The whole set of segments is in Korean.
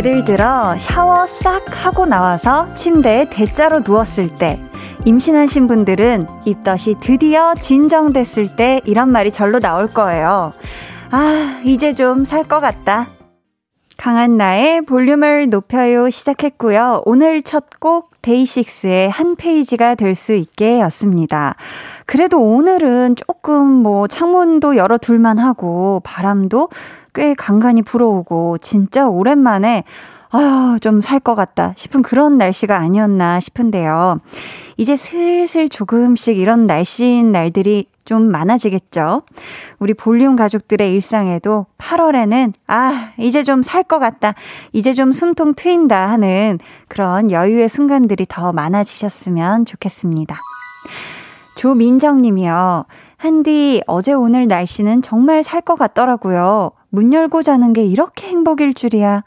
예를 들어 샤워 싹 하고 나와서 침대에 대자로 누웠을 때 임신하신 분들은 입덧이 드디어 진정됐을 때 이런 말이 절로 나올 거예요. 아, 이제 좀 살 것 같다. 강한 나의 볼륨을 높여요 시작했고요. 오늘 첫 곡 데이식스의 한 페이지가 될 수 있게 였습니다. 그래도 오늘은 조금 뭐 창문도 열어둘만 하고 바람도 꽤 간간히 불어오고 진짜 오랜만에 아유, 좀 살 것 같다 싶은 그런 날씨가 아니었나 싶은데요. 이제 슬슬 조금씩 이런 날씨인 날들이 좀 많아지겠죠. 우리 볼륨 가족들의 일상에도 8월에는 아, 이제 좀 살 것 같다. 이제 좀 숨통 트인다 하는 그런 여유의 순간들이 더 많아지셨으면 좋겠습니다. 조민정 님이요. 한디, 어제 오늘 날씨는 정말 살 것 같더라고요. 문 열고 자는 게 이렇게 행복일 줄이야.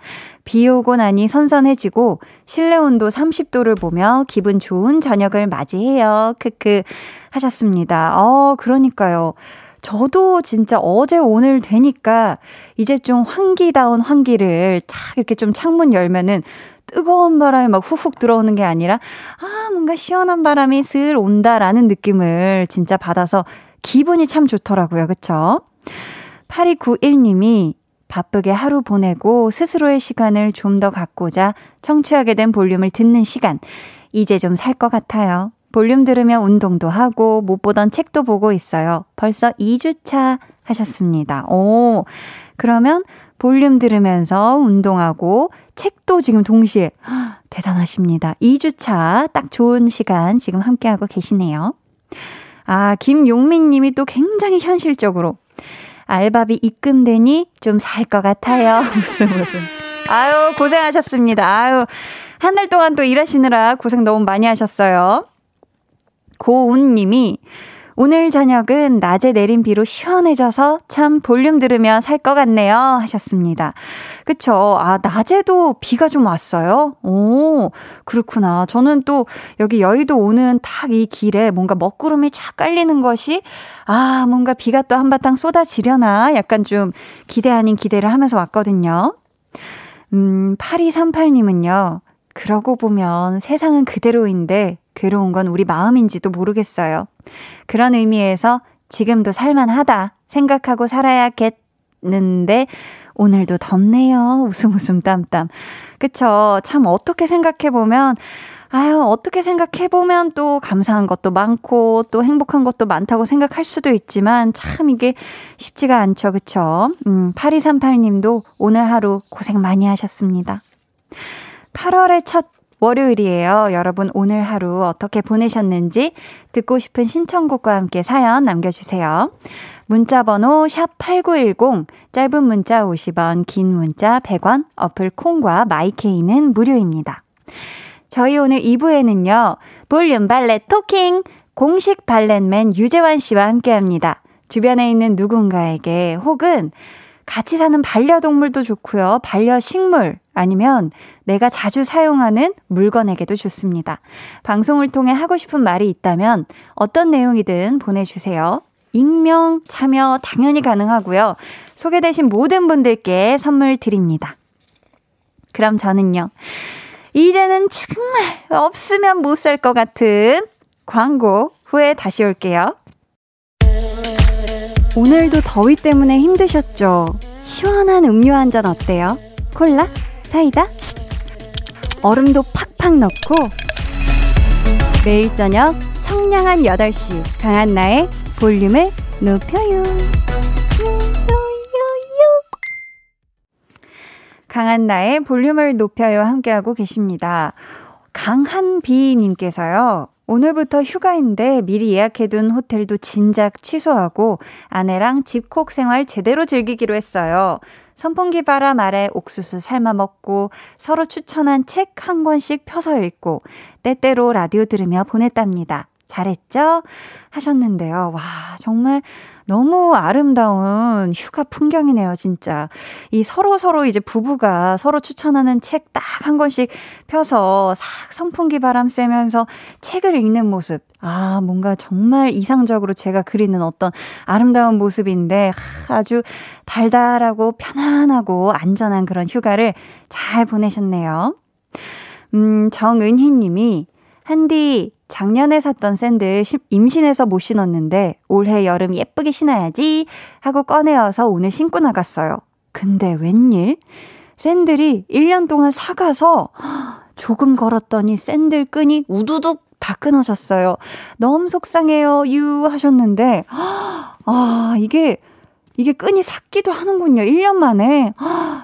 비 오고 나니 선선해지고 실내 온도 30도를 보며 기분 좋은 저녁을 맞이해요. 크크 하셨습니다. 어, 그러니까요. 저도 진짜 어제 오늘 되니까 이제 좀 환기다운 환기를 착 이렇게 좀 창문 열면은 뜨거운 바람이 막 훅훅 들어오는 게 아니라 아, 뭔가 시원한 바람이 슬 온다라는 느낌을 진짜 받아서 기분이 참 좋더라고요. 그쵸? 8291님이 바쁘게 하루 보내고 스스로의 시간을 좀 더 갖고자 청취하게 된 볼륨을 듣는 시간. 이제 좀 살 것 같아요. 볼륨 들으며 운동도 하고 못 보던 책도 보고 있어요. 벌써 2주차 하셨습니다. 오, 그러면 볼륨 들으면서 운동하고 책도 지금 동시에 대단하십니다. 2주차 딱 좋은 시간 지금 함께하고 계시네요. 아, 김용민 님이 또 굉장히 현실적으로 알바비 입금되니 좀 살 것 같아요. 무슨 무슨. 아유, 고생하셨습니다. 아유, 한 달 동안 또 일하시느라 고생 너무 많이 하셨어요. 고운 님이 오늘 저녁은 낮에 내린 비로 시원해져서 참 볼륨 들으며 살것 같네요. 하셨습니다. 그쵸. 아, 낮에도 비가 좀 왔어요? 오, 그렇구나. 저는 또 여기 여의도 오는 탁이 길에 뭔가 먹구름이 쫙 깔리는 것이 아, 뭔가 비가 또 한바탕 쏟아지려나 약간 좀 기대 아닌 기대를 하면서 왔거든요. 음, 8238님은요. 그러고 보면 세상은 그대로인데 괴로운 건 우리 마음인지도 모르겠어요. 그런 의미에서 지금도 살만하다 생각하고 살아야겠는데 오늘도 덥네요. 웃음 웃음 땀땀. 그쵸. 참 어떻게 생각해보면 아유, 어떻게 생각해보면 또 감사한 것도 많고 또 행복한 것도 많다고 생각할 수도 있지만 참 이게 쉽지가 않죠. 그쵸? 음, 8238님도 오늘 하루 고생 많이 하셨습니다. 8월의 첫 월요일이에요. 여러분 오늘 하루 어떻게 보내셨는지 듣고 싶은 신청곡과 함께 사연 남겨주세요. 문자 번호 샵8910 짧은 문자 50원 긴 문자 100원 어플 콩과 마이케이는 무료입니다. 저희 오늘 2부에는요. 볼륨 발레 토킹 공식 발렛맨 유재환 씨와 함께 합니다. 주변에 있는 누군가에게 혹은 같이 사는 반려동물도 좋고요. 반려식물 아니면 내가 자주 사용하는 물건에게도 좋습니다. 방송을 통해 하고 싶은 말이 있다면 어떤 내용이든 보내주세요. 익명, 참여 당연히 가능하고요. 소개되신 모든 분들께 선물 드립니다. 그럼 저는요. 이제는 정말 없으면 못 살 것 같은 광고 후에 다시 올게요. 오늘도 더위 때문에 힘드셨죠? 시원한 음료 한 잔 어때요? 콜라? 사이다? 얼음도 팍팍 넣고 매일 저녁 청량한 8시 강한 나의 볼륨을 높여요. 강한 나의 볼륨을 높여요 함께하고 계십니다. 강한비님께서요. 오늘부터 휴가인데 미리 예약해둔 호텔도 진작 취소하고 아내랑 집콕 생활 제대로 즐기기로 했어요. 선풍기 바람 아래 옥수수 삶아 먹고 서로 추천한 책 한 권씩 펴서 읽고 때때로 라디오 들으며 보냈답니다. 잘했죠? 하셨는데요. 와, 정말 너무 아름다운 휴가 풍경이네요, 진짜. 이 서로 서로 이제 부부가 서로 추천하는 책 딱 한 권씩 펴서 싹 선풍기 바람 쐬면서 책을 읽는 모습. 아, 뭔가 정말 이상적으로 제가 그리는 어떤 아름다운 모습인데 아주 달달하고 편안하고 안전한 그런 휴가를 잘 보내셨네요. 음, 정은희 님이 한디 작년에 샀던 샌들 임신해서 못 신었는데 올해 여름 예쁘게 신어야지 하고 꺼내어서 오늘 신고 나갔어요. 근데 웬일? 샌들이 1년 동안 사가서 조금 걸었더니 샌들 끈이 우두둑 다 끊어졌어요. 너무 속상해요. 유 하셨는데 아, 이게 이게 끈이 삭기도 하는군요. 1년 만에.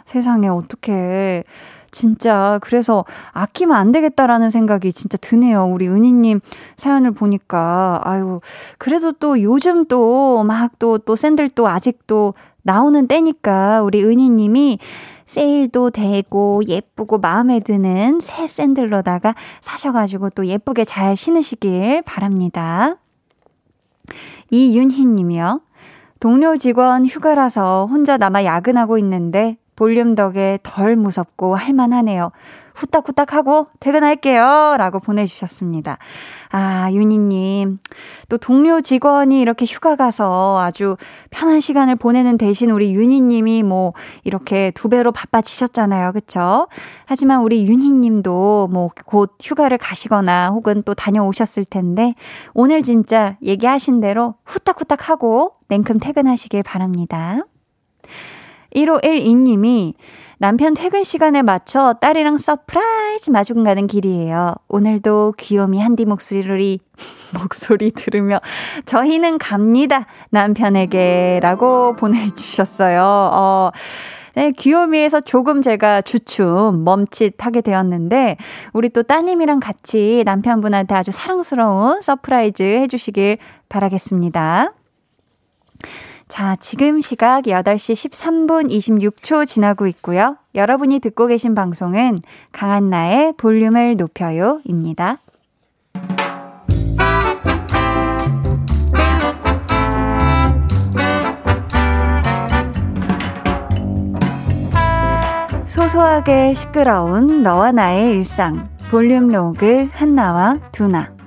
세상에 어떻게 진짜 그래서 아끼면 안 되겠다라는 생각이 진짜 드네요. 우리 은희님 사연을 보니까 아유 그래도 또 요즘 또 막 또또 또 샌들 또 아직도 나오는 때니까 우리 은희님이 세일도 되고 예쁘고 마음에 드는 새 샌들로다가 사셔가지고 또 예쁘게 잘 신으시길 바랍니다. 이윤희 님이요. 동료 직원 휴가라서 혼자 남아 야근하고 있는데 볼륨 덕에 덜 무섭고 할만하네요. 후딱후딱 하고 퇴근할게요. 라고 보내주셨습니다. 아, 윤희님. 또 동료 직원이 이렇게 휴가 가서 아주 편한 시간을 보내는 대신 우리 윤희님이 뭐 이렇게 두 배로 바빠지셨잖아요. 그쵸? 하지만 우리 윤희님도 뭐 곧 휴가를 가시거나 혹은 또 다녀오셨을 텐데 오늘 진짜 얘기하신 대로 후딱후딱 하고 냉큼 퇴근하시길 바랍니다. 1512님이 남편 퇴근 시간에 맞춰 딸이랑 surprise 마중 가는 길이에요. 오늘도 귀요미 한디 목소리, 목소리 들으며 저희는 갑니다. 남편에게 라고 보내주셨어요. 어, 네, 귀요미에서 조금 제가 주춤, 멈칫하게 되었는데, 우리 또 따님이랑 같이 남편분한테 아주 사랑스러운 surprise 해주시길 바라겠습니다. 자, 지금 시각 8시 13분 26초 지나고 있고요. 여러분이 듣고 계신 방송은 강한나의 볼륨을 높여요 입니다. 소소하게 시끄러운 너와 나의 일상. 볼륨 로그 한나와 두나.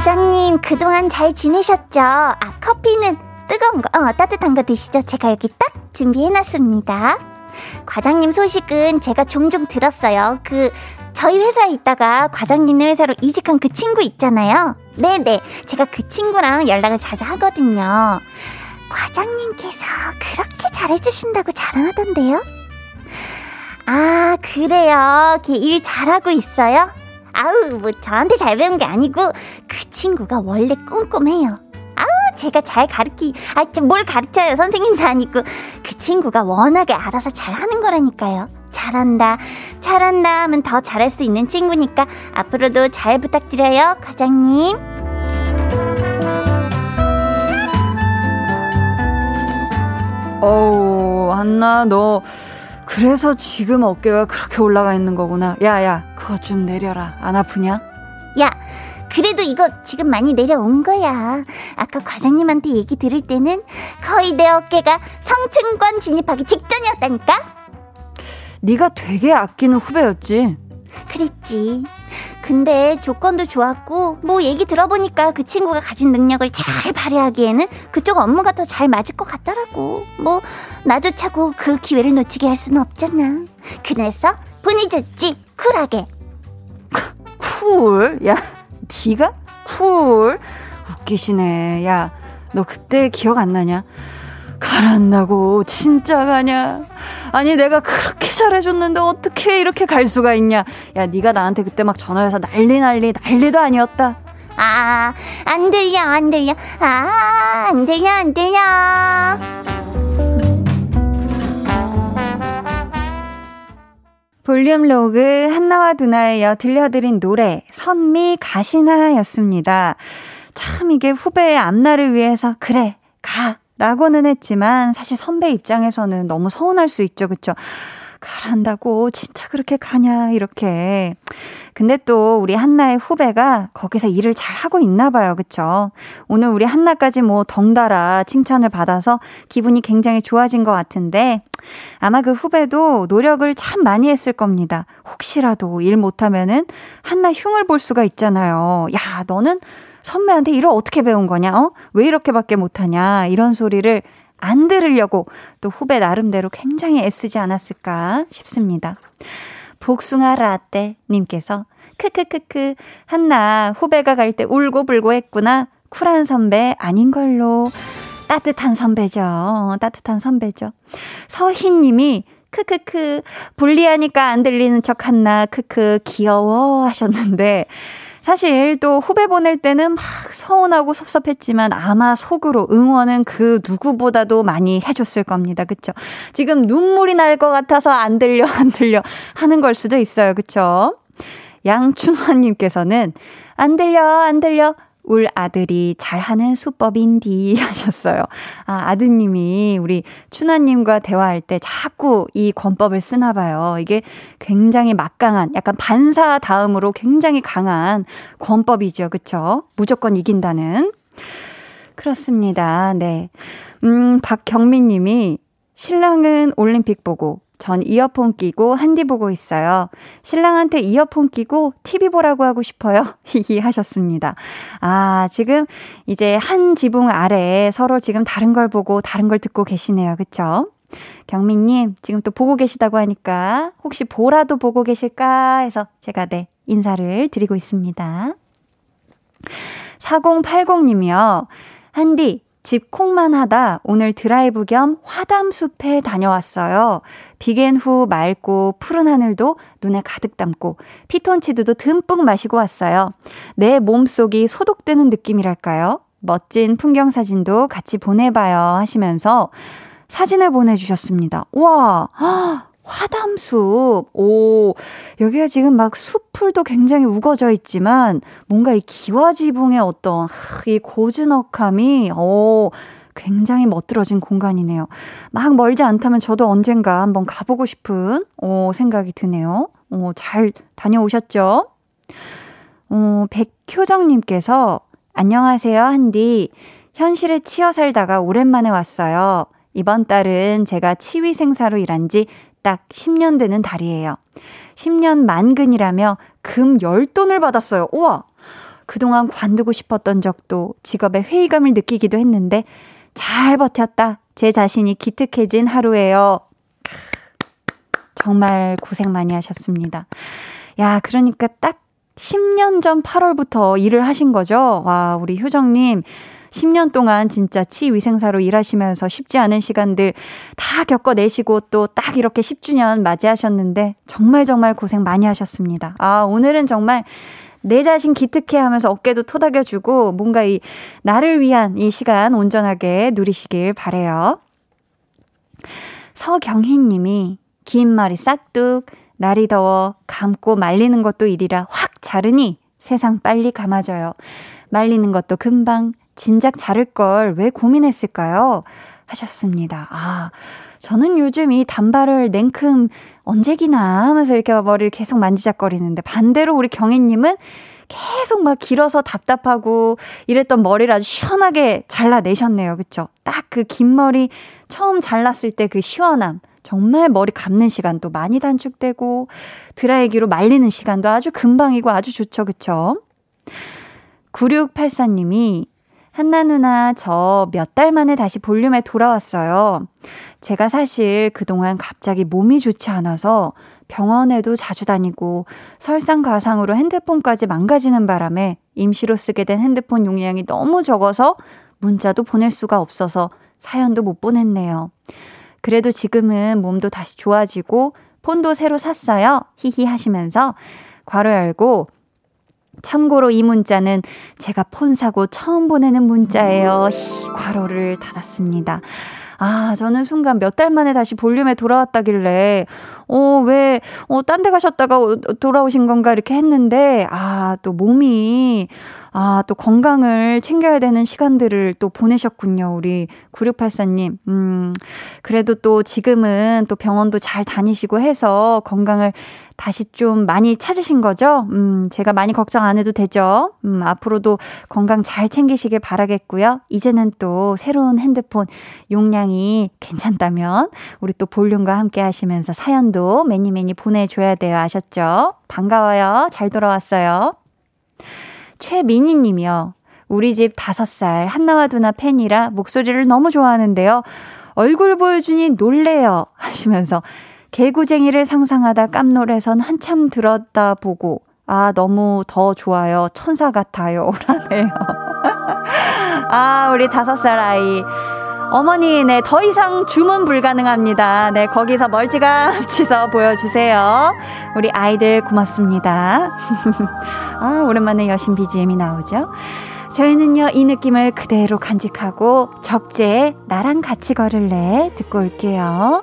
과장님, 그동안 잘 지내셨죠? 아, 커피는 뜨거운 거, 어, 따뜻한 거 드시죠? 제가 여기 딱 준비해놨습니다. 과장님 소식은 제가 종종 들었어요. 그, 저희 회사에 있다가 과장님네 회사로 이직한 그 친구 있잖아요. 네네. 제가 그 친구랑 연락을 자주 하거든요. 과장님께서 그렇게 잘해주신다고 자랑하던데요? 아, 그래요. 걔 일 잘하고 있어요? 아우, 뭐 저한테 잘 배운 게 아니고 그 친구가 원래 꼼꼼해요. 아우, 제가 잘 가르치, 아, 뭘 가르쳐요. 선생님도 아니고. 그 친구가 워낙에 알아서 잘 하는 거라니까요. 잘한다, 잘한다 하면 더 잘할 수 있는 친구니까 앞으로도 잘 부탁드려요, 과장님. 어우, 한나, 너, 그래서 지금 어깨가 그렇게 올라가 있는 거구나. 야, 야, 그거 좀 내려라. 안 아프냐? 야, 그래도 이거 지금 많이 내려온 거야. 아까 과장님한테 얘기 들을 때는 거의 내 어깨가 성층권 진입하기 직전이었다니까? 네가 되게 아끼는 후배였지. 그랬지. 근데 조건도 좋았고 뭐 얘기 들어보니까 그 친구가 가진 능력을 잘 발휘하기에는 그쪽 업무가 더 잘 맞을 것 같더라고. 뭐 나 좋자고 그 기회를 놓치게 할 수는 없잖아. 그래서 보내줬지 쿨하게. 쿨? 야, 네가 쿨? 웃기시네. 야, 너 그때 기억 안 나냐? 가란나고 진짜 가냐? 아니 내가 그렇게 잘해줬는데 어떻게 이렇게 갈 수가 있냐? 야 네가 나한테 그때 막 전화해서 난리 난리 난리도 아니었다. 아, 안 들려, 안 들려. 아, 안 들려, 안 들려. 볼륨 로그 한나와 두나에 이어 들려드린 노래 선미 가시나였습니다. 참 이게 후배의 앞날을 위해서 그래 가 라고는 했지만 사실 선배 입장에서는 너무 서운할 수 있죠. 그쵸? 가란다고 진짜 그렇게 가냐, 이렇게. 근데 또 우리 한나의 후배가 거기서 일을 잘 하고 있나 봐요. 그쵸? 오늘 우리 한나까지 뭐 덩달아 칭찬을 받아서 기분이 굉장히 좋아진 것 같은데 아마 그 후배도 노력을 참 많이 했을 겁니다. 혹시라도 일 못하면은 한나 흉을 볼 수가 있잖아요. 야, 너는 선배한테 일을 어떻게 배운 거냐? 어? 왜 이렇게밖에 못하냐? 이런 소리를 안 들으려고 또 후배 나름대로 굉장히 애쓰지 않았을까 싶습니다. 복숭아 라떼 님께서 크크크크 한나 후배가 갈 때 울고 불고 했구나. 쿨한 선배 아닌 걸로. 따뜻한 선배죠. 따뜻한 선배죠. 서희 님이 크크크 불리하니까 안 들리는 척 한나 크크 귀여워 하셨는데 사실 또 후배 보낼 때는 막 서운하고 섭섭했지만 아마 속으로 응원은 그 누구보다도 많이 해줬을 겁니다. 그쵸? 지금 눈물이 날 것 같아서 안 들려, 안 들려 하는 걸 수도 있어요. 그쵸? 양춘화님께서는 안 들려, 안 들려. 울 아들이 잘하는 수법인디 하셨어요. 아, 아드님이 우리 춘하님과 대화할 때 자꾸 이 권법을 쓰나 봐요. 이게 굉장히 막강한, 약간 반사 다음으로 굉장히 강한 권법이죠. 그쵸? 무조건 이긴다는. 그렇습니다. 네. 음, 박경민 님이 신랑은 올림픽 보고 전 이어폰 끼고 한디 보고 있어요. 신랑한테 이어폰 끼고 TV 보라고 하고 싶어요. 히히 하셨습니다. 아, 지금 이제 한 지붕 아래에 서로 지금 다른 걸 보고 다른 걸 듣고 계시네요. 그쵸? 경민님, 지금 또 보고 계시다고 하니까 혹시 보라도 보고 계실까 해서 제가 네, 인사를 드리고 있습니다. 4080님이요. 한디, 집 콩만 하다 오늘 드라이브 겸 화담숲에 다녀왔어요. 비겐 후 맑고 푸른 하늘도 눈에 가득 담고 피톤치드도 듬뿍 마시고 왔어요. 내 몸속이 소독되는 느낌이랄까요? 멋진 풍경 사진도 같이 보내봐요 하시면서 사진을 보내주셨습니다. 와, 화담숲. 오, 여기가 지금 막 숲풀도 굉장히 우거져 있지만 뭔가 이 기와지붕의 어떤 이 고즈넉함이 오, 굉장히 멋들어진 공간이네요. 막 멀지 않다면 저도 언젠가 한번 가보고 싶은 오, 생각이 드네요. 오, 잘 다녀오셨죠? 어, 백효정님께서 안녕하세요, 한디. 현실에 치여 살다가 오랜만에 왔어요. 이번 달은 제가 치위 생사로 일한 지 딱 10년 되는 달이에요. 10년 만근이라며 금 10돈을 받았어요. 우와! 그동안 관두고 싶었던 적도 직업에 회의감을 느끼기도 했는데 잘 버텼다. 제 자신이 기특해진 하루예요. 정말 고생 많이 하셨습니다. 야, 그러니까 딱 10년 전 8월부터 일을 하신 거죠? 와, 우리 효정님. 10년 동안 진짜 치위생사로 일하시면서 쉽지 않은 시간들 다 겪어내시고 또 딱 이렇게 10주년 맞이하셨는데 정말 정말 고생 많이 하셨습니다. 아, 오늘은 정말 내 자신 기특해 하면서 어깨도 토닥여주고 뭔가 이 나를 위한 이 시간 온전하게 누리시길 바래요. 서경희 님이 긴 머리 싹둑 날이 더워 감고 말리는 것도 일이라 확 자르니 세상 빨리 감아져요. 말리는 것도 금방 진작 자를 걸 왜 고민했을까요? 하셨습니다. 아, 저는 요즘 이 단발을 냉큼 언제기나 하면서 이렇게 머리를 계속 만지작거리는데 반대로 우리 경혜님은 계속 막 길어서 답답하고 이랬던 머리를 아주 시원하게 잘라내셨네요. 그쵸? 딱 그 긴 머리 처음 잘랐을 때 그 시원함. 정말 머리 감는 시간도 많이 단축되고 드라이기로 말리는 시간도 아주 금방이고 아주 좋죠. 그쵸? 9684님이 한나 누나, 저 몇 달 만에 다시 볼륨에 돌아왔어요. 제가 사실 그동안 갑자기 몸이 좋지 않아서 병원에도 자주 다니고 설상가상으로 핸드폰까지 망가지는 바람에 임시로 쓰게 된 핸드폰 용량이 너무 적어서 문자도 보낼 수가 없어서 사연도 못 보냈네요. 그래도 지금은 몸도 다시 좋아지고 폰도 새로 샀어요. 히히 하시면서 괄호 열고 참고로 이 문자는 제가 폰 사고 처음 보내는 문자예요. 히, 괄호를 닫았습니다. 아, 저는 순간 몇 달 만에 다시 볼륨에 돌아왔다길래, 어, 왜, 어, 딴 데 가셨다가 돌아오신 건가 이렇게 했는데, 아, 또 몸이, 아, 또 건강을 챙겨야 되는 시간들을 또 보내셨군요. 우리 9684님. 음, 그래도 또 지금은 또 병원도 잘 다니시고 해서 건강을 다시 좀 많이 찾으신 거죠? 음, 제가 많이 걱정 안 해도 되죠? 음, 앞으로도 건강 잘 챙기시길 바라겠고요. 이제는 또 새로운 핸드폰 용량이 괜찮다면 우리 또 볼륨과 함께 하시면서 사연도 매니 매니 보내줘야 돼요. 아셨죠? 반가워요. 잘 돌아왔어요. 최민희 님이요. 우리 집 다섯 살 한나와 두나 팬이라 목소리를 너무 좋아하는데요. 얼굴 보여주니 놀래요. 하시면서 개구쟁이를 상상하다 깜놀해선 한참 들었다 보고 아, 너무 더 좋아요. 천사 같아요. 라네요. 아, 우리 다섯 살 아이. 어머니, 네, 더 이상 주문 불가능합니다. 네, 거기서 멀찌감치서 보여주세요. 우리 아이들 고맙습니다. 아, 오랜만에 여신 BGM이 나오죠. 저희는요, 이 느낌을 그대로 간직하고 적재에 나랑 같이 걸을래 듣고 올게요.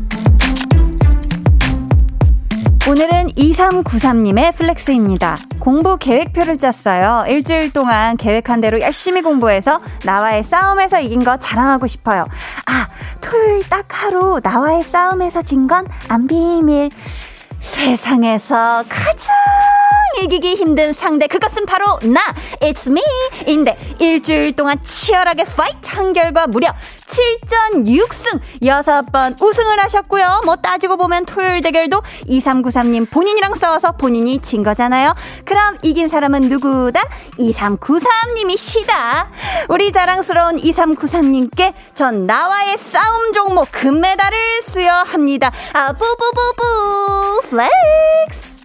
오늘은 2393님의 flex입니다. 공부 계획표를 짰어요. 일주일 동안 계획한 대로 열심히 공부해서 나와의 싸움에서 이긴 거 자랑하고 싶어요. 아, 토요일 딱 하루 나와의 싸움에서 진 건 안 비밀. 세상에서 가장 이기기 힘든 상대. 그것은 바로 나. It's me. 인데 일주일 동안 치열하게 fight 한 결과 무려 7전 6승. 6번 우승을 하셨고요. 뭐 따지고 보면 토요일 대결도 2393님 본인이랑 싸워서 본인이 진 거잖아요. 그럼 이긴 사람은 누구다? 2393님이시다. 우리 자랑스러운 2393님께 전 나와의 싸움 종목 금메달을 수여합니다. 아 뿌뿌뿌뿌. flex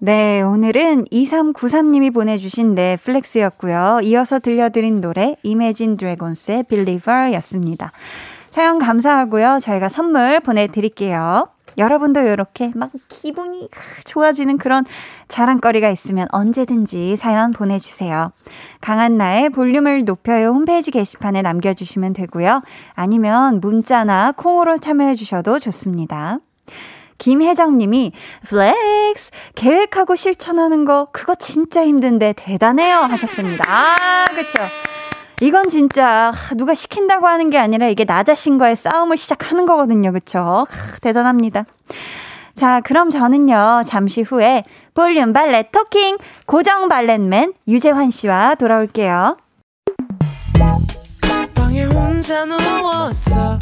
네, 오늘은 2393님이 보내주신 내 flex였고요. 이어서 들려드린 노래 Imagine Dragons의 Believer 였습니다. 사연 감사하고요. 저희가 선물 보내드릴게요. 여러분도 이렇게 막 기분이 좋아지는 그런 자랑거리가 있으면 언제든지 사연 보내주세요. 강한나의 볼륨을 높여요 홈페이지 게시판에 남겨주시면 되고요. 아니면 문자나 콩으로 참여해주셔도 좋습니다. 김혜정님이 flex 계획하고 실천하는 거 그거 진짜 힘든데 대단해요 하셨습니다. 아 그렇죠. 이건 진짜 누가 시킨다고 하는 게 아니라 이게 나 자신과의 싸움을 시작하는 거거든요. 그렇죠? 대단합니다. 자, 그럼 저는요, 잠시 후에 볼륨 발레 토킹 고정 발렛맨 유재환 씨와 돌아올게요. 방에 혼자 누웠어.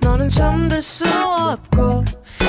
너는 잠들 수 없고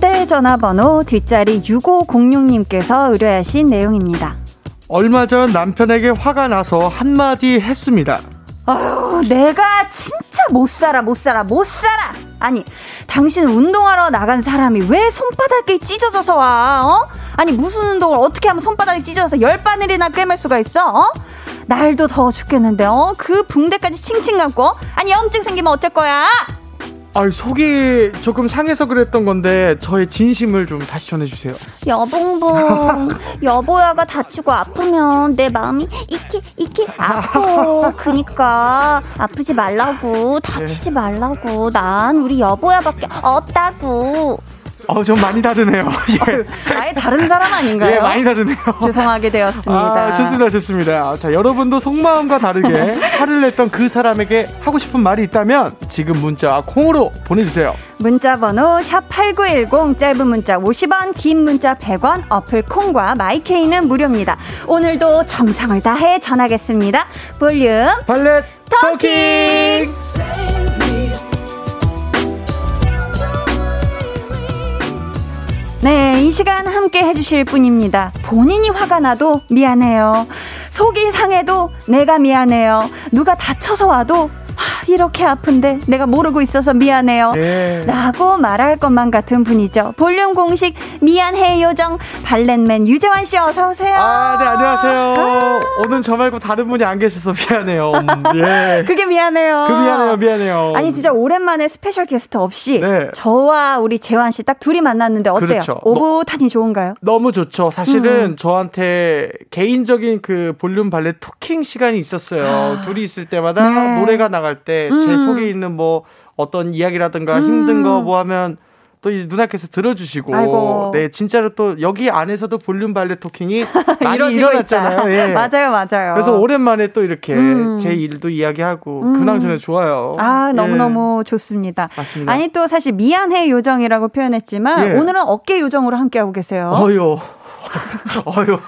휴대전화번호 뒷자리 6506님께서 의뢰하신 내용입니다. 얼마 전 남편에게 화가 나서 한마디 했습니다. 아유, 내가 진짜 못 살아, 못 살아, 못 살아! 아니, 당신 운동하러 나간 사람이 왜 손바닥이 찢어져서 와, 어? 아니, 무슨 운동을 어떻게 하면 손바닥이 찢어져서 열 바늘이나 꿰맬 수가 있어, 어? 날도 더워 죽겠는데, 어? 그 붕대까지 칭칭 감고, 아니, 염증 생기면 어쩔 거야? 아, 속이 조금 상해서 그랬던 건데 저의 진심을 좀 다시 전해주세요. 여봉봉, 여보야가 다치고 아프면 내 마음이 이렇게 이렇게 아파. 그니까 아프지 말라고, 다치지 말라고. 난 우리 여보야밖에 없다고. 어, 좀 많이 다르네요. 예. 아예 다른 사람 아닌가요? 예, 많이 다르네요. 죄송하게 되었습니다. 아, 좋습니다, 좋습니다. 자, 여러분도 속마음과 다르게 화를 냈던 그 사람에게 하고 싶은 말이 있다면 지금 문자 콩으로 보내주세요. 문자 번호 샵8910 짧은 문자 50원 긴 문자 100원 어플 콩과 마이케이는 무료입니다. 오늘도 정성을 다해 전하겠습니다. 볼륨 발렛 토킹! 네, 이 시간 함께 해주실 분입니다. 본인이 화가 나도 미안해요. 속이 상해도 내가 미안해요. 누가 다쳐서 와도 이렇게 아픈데 내가 모르고 있어서 미안해요. 네. 라고 말할 것만 같은 분이죠. 볼륨 공식 미안해 요정 valet man 유재환 씨 어서 오세요. 아, 네, 안녕하세요. 아. 오늘 저 말고 다른 분이 안 계셔서 미안해요. 음, 예. 그게 미안해요. 그 미안해요, 미안해요. 아니, 진짜 오랜만에 special guest 없이 네. 저와 우리 재환 씨 딱 둘이 만났는데 어때요? 그렇죠. 오붓하니 좋은가요? 너무 좋죠. 사실은 음. 저한테 개인적인 그 볼륨 valet talking 시간이 있었어요. 아. 둘이 있을 때마다 네. 노래가 나갈 때제 음. 속에 있는 뭐 어떤 이야기라든가 음. 힘든 거 뭐 하면 또 이제 누나께서 들어주시고 아이고. 네 진짜로 또 여기 안에서도 볼륨 발레 토킹이 많이 일어났잖아요. 예. 맞아요, 맞아요. 그래서 오랜만에 또 이렇게 음. 제 일도 이야기하고 음. 근황 전에 좋아요. 아, 예. 너무 너무 좋습니다. 맞습니다. 아니, 또 사실 미안해 요정이라고 표현했지만 예. 오늘은 어깨 요정으로 함께 하고 계세요. 어유. 어유.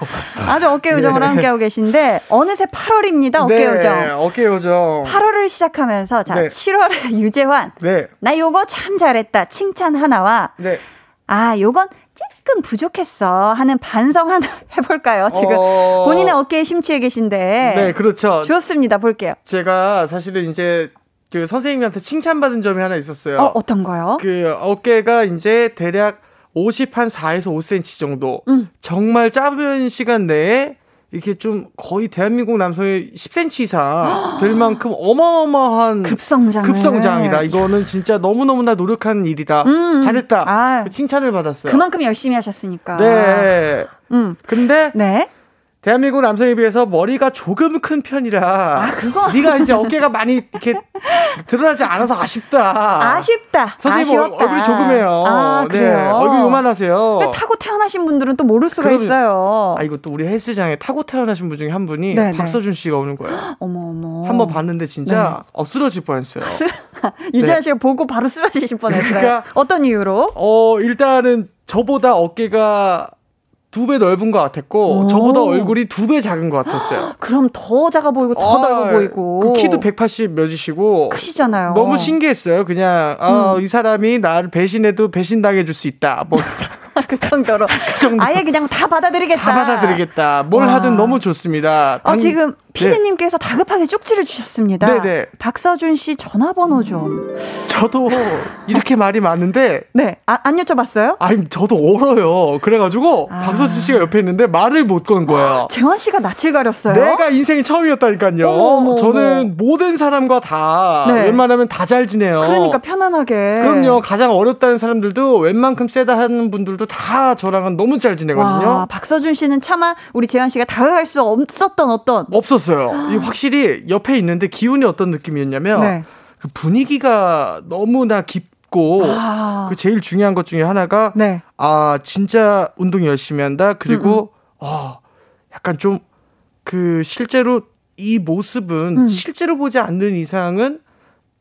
아주 어깨 요정으로 네. 함께하고 계신데 어느새 8월입니다. 어깨 네, 요정. 어깨 요정. 8월을 시작하면서 자, 네. 7월에 유재환. 네. 나 요거 참 잘했다. 칭찬 하나와 네. 아, 요건 조금 부족했어 하는 반성 하나 해볼까요? 지금 어. 본인의 어깨에 심취해 계신데. 네, 그렇죠. 좋습니다. 볼게요. 제가 사실은 이제 그 선생님한테 칭찬받은 점이 하나 있었어요. 어, 어떤 거요? 그 어깨가 이제 대략 50 한 4에서 5cm 정도. 음. 정말 짧은 시간 내에 이렇게 좀 거의 대한민국 남성의 10cm 이상 될 만큼 어마어마한 급성장. 급성장이다. 이거는 진짜 너무 너무나 노력한 일이다. 음. 잘했다. 아. 칭찬을 받았어요. 그만큼 열심히 하셨으니까. 네. 음. 근데 네. 대한민국 남성에 비해서 머리가 조금 큰 편이라 아, 그거. 네가 이제 어깨가 많이 이렇게 드러나지 않아서 아쉽다. 아쉽다. 선생님 얼- 아쉬웠다. 얼굴이 조금해요. 아, 네, 그래요? 얼굴 요만하세요. 근데 타고 태어나신 분들은 또 모를 수가 그러면- 있어요. 아 이거 또 우리 헬스장에 타고 태어나신 분 중에 한 분이 네, 네. 박서준 씨가 오는 거예요. 어머 어머. 한 번 봤는데 진짜 네. 어, 쓰러질 뻔했어요. 유재환 씨가 보고 바로 쓰러지실 뻔했어요. 그러니까- 어떤 이유로? 어 일단은 저보다 어깨가 두 배 넓은 것 같았고 오. 저보다 얼굴이 두 배 작은 것 같았어요. 그럼 더 작아 보이고 더 넓어 보이고. 그 키도 180 몇이시고 크시잖아요. 너무 신기했어요. 그냥 아, 이 사람이 나를 배신해도 배신당해 줄 수 있다. 뭐 그 정도로. 정도. 아예 그냥 다 받아들이겠다. 다 받아들이겠다. 뭘 와. 하든 너무 좋습니다. 어, 당- 지금 네. 피디님께서 다급하게 쪽지를 주셨습니다. 네네. 박서준 씨 전화번호 좀. 저도 이렇게 말이 많은데 네. 아, 안 여쭤봤어요? 아니 저도 얼어요. 그래가지고 아. 박서준 씨가 옆에 있는데 말을 못 건 거예요. 재환 씨가 낯을 가렸어요. 내가 인생이 처음이었다니까요. 어머, 어머, 저는 모든 사람과 다 네. 웬만하면 다 잘 지내요. 그러니까 편안하게. 그럼요. 가장 어렵다는 사람들도 웬만큼 세다 하는 분들도 다 저랑은 너무 잘 지내거든요. 와, 박서준 씨는 차마 우리 재환 씨가 다가갈 수 없었던 어떤 없었어요. 이 확실히 옆에 있는데 기운이 어떤 느낌이었냐면 네. 그 분위기가 너무나 깊고 아. 그 제일 중요한 것 중에 하나가 네. 아 진짜 운동 열심히 한다. 음, 그리고 어 약간 좀 그 실제로 이 모습은 음. 실제로 보지 않는 이상은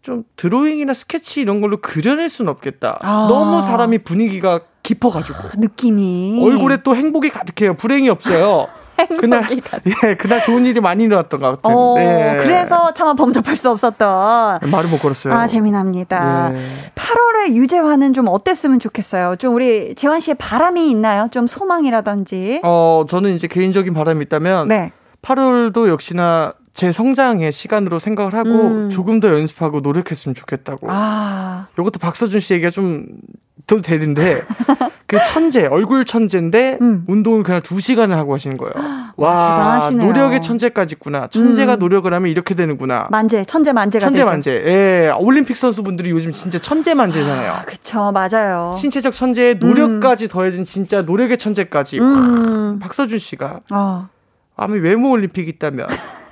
좀 드로잉이나 스케치 이런 걸로 그려낼 수는 없겠다. 아. 너무 사람이 분위기가 깊어가지고 느낌이 얼굴에 또 행복이 가득해요. 불행이 없어요. 그날 예 그날 좋은 일이 많이 일어났던 것 같아요. 어, 네. 그래서 차마 범접할 수 없었던. 말을 못 걸었어요. 아, 재미납니다. 예. 8월에 유재환은 좀 어땠으면 좋겠어요? 좀 우리 재환 씨의 바람이 있나요? 좀 소망이라든지. 어 저는 이제 개인적인 바람이 있다면 네. 8월도 역시나 제 성장의 시간으로 생각을 하고 음. 조금 더 연습하고 노력했으면 좋겠다고. 아, 이것도 박서준 씨 얘기가 좀더 되는데 그 천재, 얼굴 천재인데 음. 운동을 그냥 두 시간을 하고 하시는 거예요. 와, 대단하시네요. 노력의 천재까지 있구나. 천재가 음. 노력을 하면 이렇게 되는구나. 만재, 천재 만재가 천재 되죠. 만재. 예, 올림픽 선수분들이 요즘 진짜 천재 만재잖아요. 그쵸, 맞아요. 신체적 천재에 노력까지 더해진 진짜 노력의 천재까지. 음. 박서준 씨가 어. 아무 외모 올림픽 있다면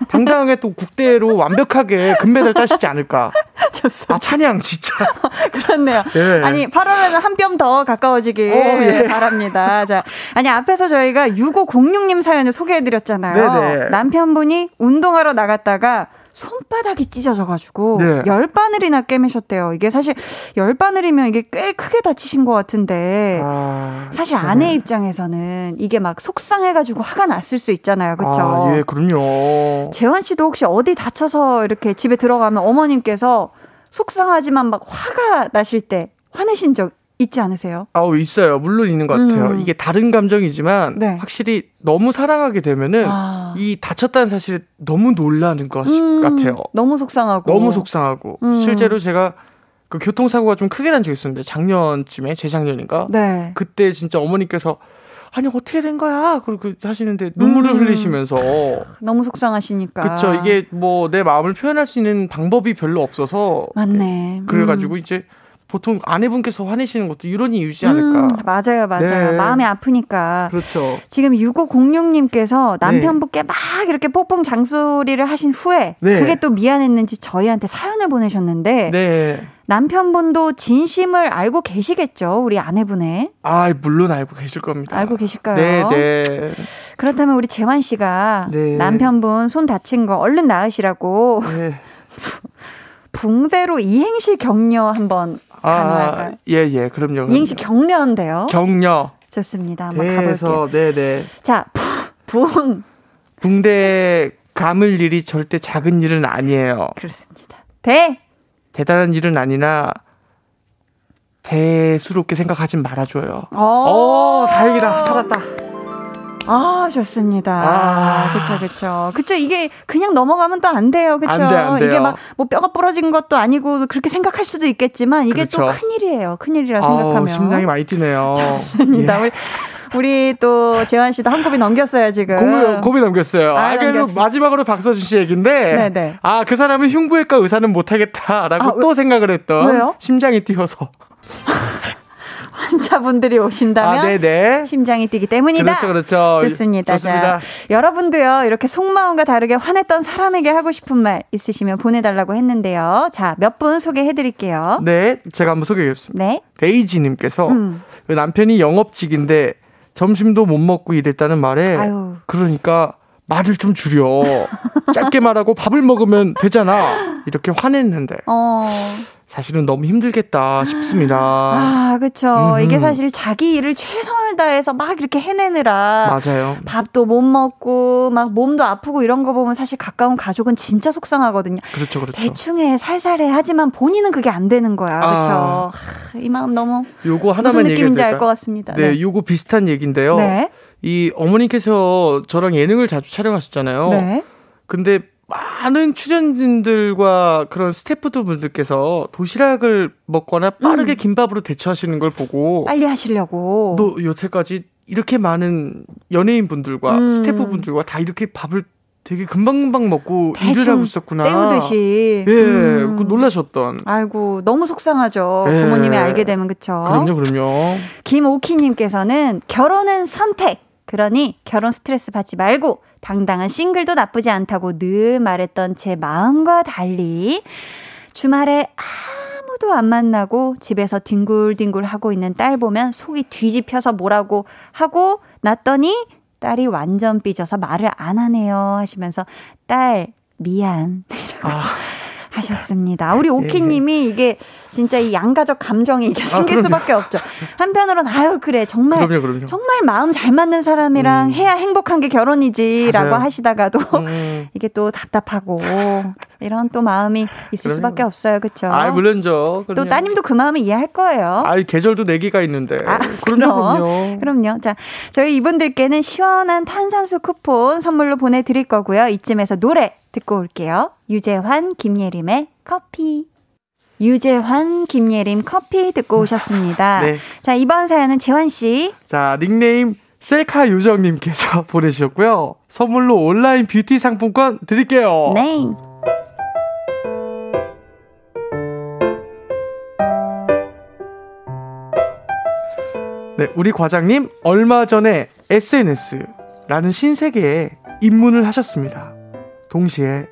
당당하게 또 국대로 완벽하게 금메달 따시지 않을까. 좋습니다. 아 찬양 진짜. 그렇네요. 예. 아니, 8월에는 한 뼘 더 가까워지길 어, 예. 바랍니다. 자, 아니, 앞에서 저희가 6506님 사연을 소개해드렸잖아요. 네네. 남편분이 운동하러 나갔다가 손바닥이 찢어져가지고 네. 열 바늘이나 꿰매셨대요. 이게 사실 열 바늘이면 이게 꽤 크게 다치신 것 같은데 아, 사실 진짜. 아내 입장에서는 이게 막 속상해가지고 화가 났을 수 있잖아요. 그쵸? 아, 예, 그럼요. 재환 씨도 혹시 어디 다쳐서 이렇게 집에 들어가면 어머님께서 속상하지만 막 화가 나실 때 화내신 적 있지 않으세요? 아우 있어요. 물론 있는 것 같아요. 음. 이게 다른 감정이지만 네. 확실히 너무 사랑하게 되면은 아. 이 다쳤다는 사실에 너무 놀라는 것 음, 같아요. 너무 속상하고. 너무 속상하고 음. 실제로 제가 그 교통사고가 좀 크게 난 적이 있었는데 작년쯤에 재작년인가 네. 그때 진짜 어머니께서 아니 어떻게 된 거야 그렇게 하시는데 눈물을 음. 흘리시면서 너무 속상하시니까. 그쵸 이게 뭐 내 마음을 표현할 수 있는 방법이 별로 없어서 맞네. 그래 가지고 음. 이제 보통 아내분께서 화내시는 것도 이런 이유지 않을까 음, 맞아요, 맞아요. 네. 마음이 아프니까. 그렇죠 지금 6506님께서 남편분께 막 이렇게 뽀뽕 장소리를 하신 후에 네. 그게 또 미안했는지 저희한테 사연을 보내셨는데 네. 남편분도 진심을 알고 계시겠죠, 우리 아내분의. 아, 물론 알고 계실 겁니다. 알고 계실까요? 네, 네. 그렇다면 우리 재환 씨가 네. 남편분 손 다친 거 얼른 나으시라고 네. 붕대로 이행시 격려 한번 아, 가능할까요? 예, 예, 그럼요. 그럼요. 이행시 격려인데요. 격려. 좋습니다. 한번 가볼게요. 대해서, 네, 네. 자, 부- 붕. 붕대 감을 일이 절대 작은 일은 아니에요. 그렇습니다. 대. 대단한 일은 아니나 대수롭게 생각하진 말아줘요. 어, 오, 다행이다. 살았다. 아, 좋습니다. 아. 그쵸, 그쵸. 그쵸. 이게 그냥 넘어가면 또 안 돼요. 그쵸. 안 돼, 안 돼요. 이게 막 뭐 뼈가 부러진 것도 아니고 그렇게 생각할 수도 있겠지만 이게 또 그렇죠. 큰일이에요. 큰일이라 아우, 생각하면. 심장이 많이 뛰네요. 좋습니다. 예. 우리, 우리 또 재환 씨도 한 곱이 넘겼어요, 지금. 고비, 고비 넘겼어요. 아, 아, 그래도. 마지막으로 박서준 씨 얘기인데. 네네. 아, 그 사람은 흉부외과 의사는 못하겠다라고 아, 왜- 또 생각을 했던. 왜요? 심장이 뛰어서. 환자분들이 오신다면 아, 네네. 심장이 뛰기 때문이다. 그렇죠, 그렇죠. 좋습니다. 좋습니다. 자, 여러분도요, 이렇게 속마음과 다르게 화냈던 사람에게 하고 싶은 말 있으시면 보내달라고 했는데요. 자, 몇 분 소개해 드릴게요. 네, 제가 한번 소개해드렸습니다. 네. 데이지님께서 음. 남편이 영업직인데 점심도 못 먹고 일했다는 말에 아유. 그러니까 말을 좀 줄여 짧게 말하고 밥을 먹으면 되잖아 이렇게 화냈는데 어. 사실은 너무 힘들겠다 싶습니다. 아. 음흠. 이게 사실 자기 일을 최선을 다해서 막 이렇게 해내느라. 맞아요. 밥도 못 먹고, 막 몸도 아프고 이런 거 보면 사실 가까운 가족은 진짜 속상하거든요. 그렇죠, 그렇죠. 대충해, 살살해. 하지만 본인은 그게 안 되는 거야. 그쵸. 아. 하, 이 마음 너무 요거 하나만 무슨 느낌인지 알 것 같습니다. 네, 요거 비슷한 얘기인데요. 네. 이 어머니께서 저랑 예능을 자주 촬영하셨잖아요. 네. 근데 많은 출연진들과 그런 스태프분들께서 도시락을 먹거나 빠르게 음. 김밥으로 대처하시는 걸 보고 빨리 하시려고. 너 여태까지 이렇게 많은 연예인 분들과 음. 스태프 분들과 다 이렇게 밥을 되게 금방금방 먹고 일을 하고 있었구나. 때우듯이. 예, 음. 그 놀라셨던. 아이고, 너무 속상하죠. 예. 부모님이 알게 되면, 그쵸? 그럼요, 그럼요. 김오키님께서는 결혼은 선택. 그러니 결혼 스트레스 받지 말고 당당한 싱글도 나쁘지 않다고 늘 말했던 제 마음과 달리 주말에 아무도 안 만나고 집에서 뒹굴뒹굴 하고 있는 딸 보면 속이 뒤집혀서 뭐라고 하고 났더니 딸이 완전 삐져서 말을 안 하네요 하시면서 딸 미안. 아, 하셨습니다. 우리 오키님이 이게 진짜 이 양가적 감정이 이게 생길 그럼요. 수밖에 없죠. 한편으로는 아유 그래 정말 그럼요, 그럼요. 정말 마음 잘 맞는 사람이랑 음. 해야 행복한 게 결혼이지라고. 하시다가도 음. 이게 또 답답하고 이런 또 마음이 있을 그럼요. 수밖에 없어요, 그렇죠? 아, 물론죠. 또 그럼요. 따님도 그 마음을 이해할 거예요. 아, 계절도 네 개가 있는데. 아, 그럼요, 그럼. 그럼요. 그럼요. 자, 저희 이분들께는 시원한 탄산수 쿠폰 선물로 보내 드릴 거고요. 이쯤에서 노래 듣고 올게요. 유재환, 김예림의 커피. 유재환, 김예림 커피 듣고 오셨습니다. 네. 자, 이번 사연은 재환씨. 자, 닉네임 셀카 요정님께서 보내주셨고요. 선물로 온라인 뷰티 상품권 드릴게요. 네. 네, 우리 과장님 얼마 전에 SNS라는 신세계에 입문을 하셨습니다. 동시에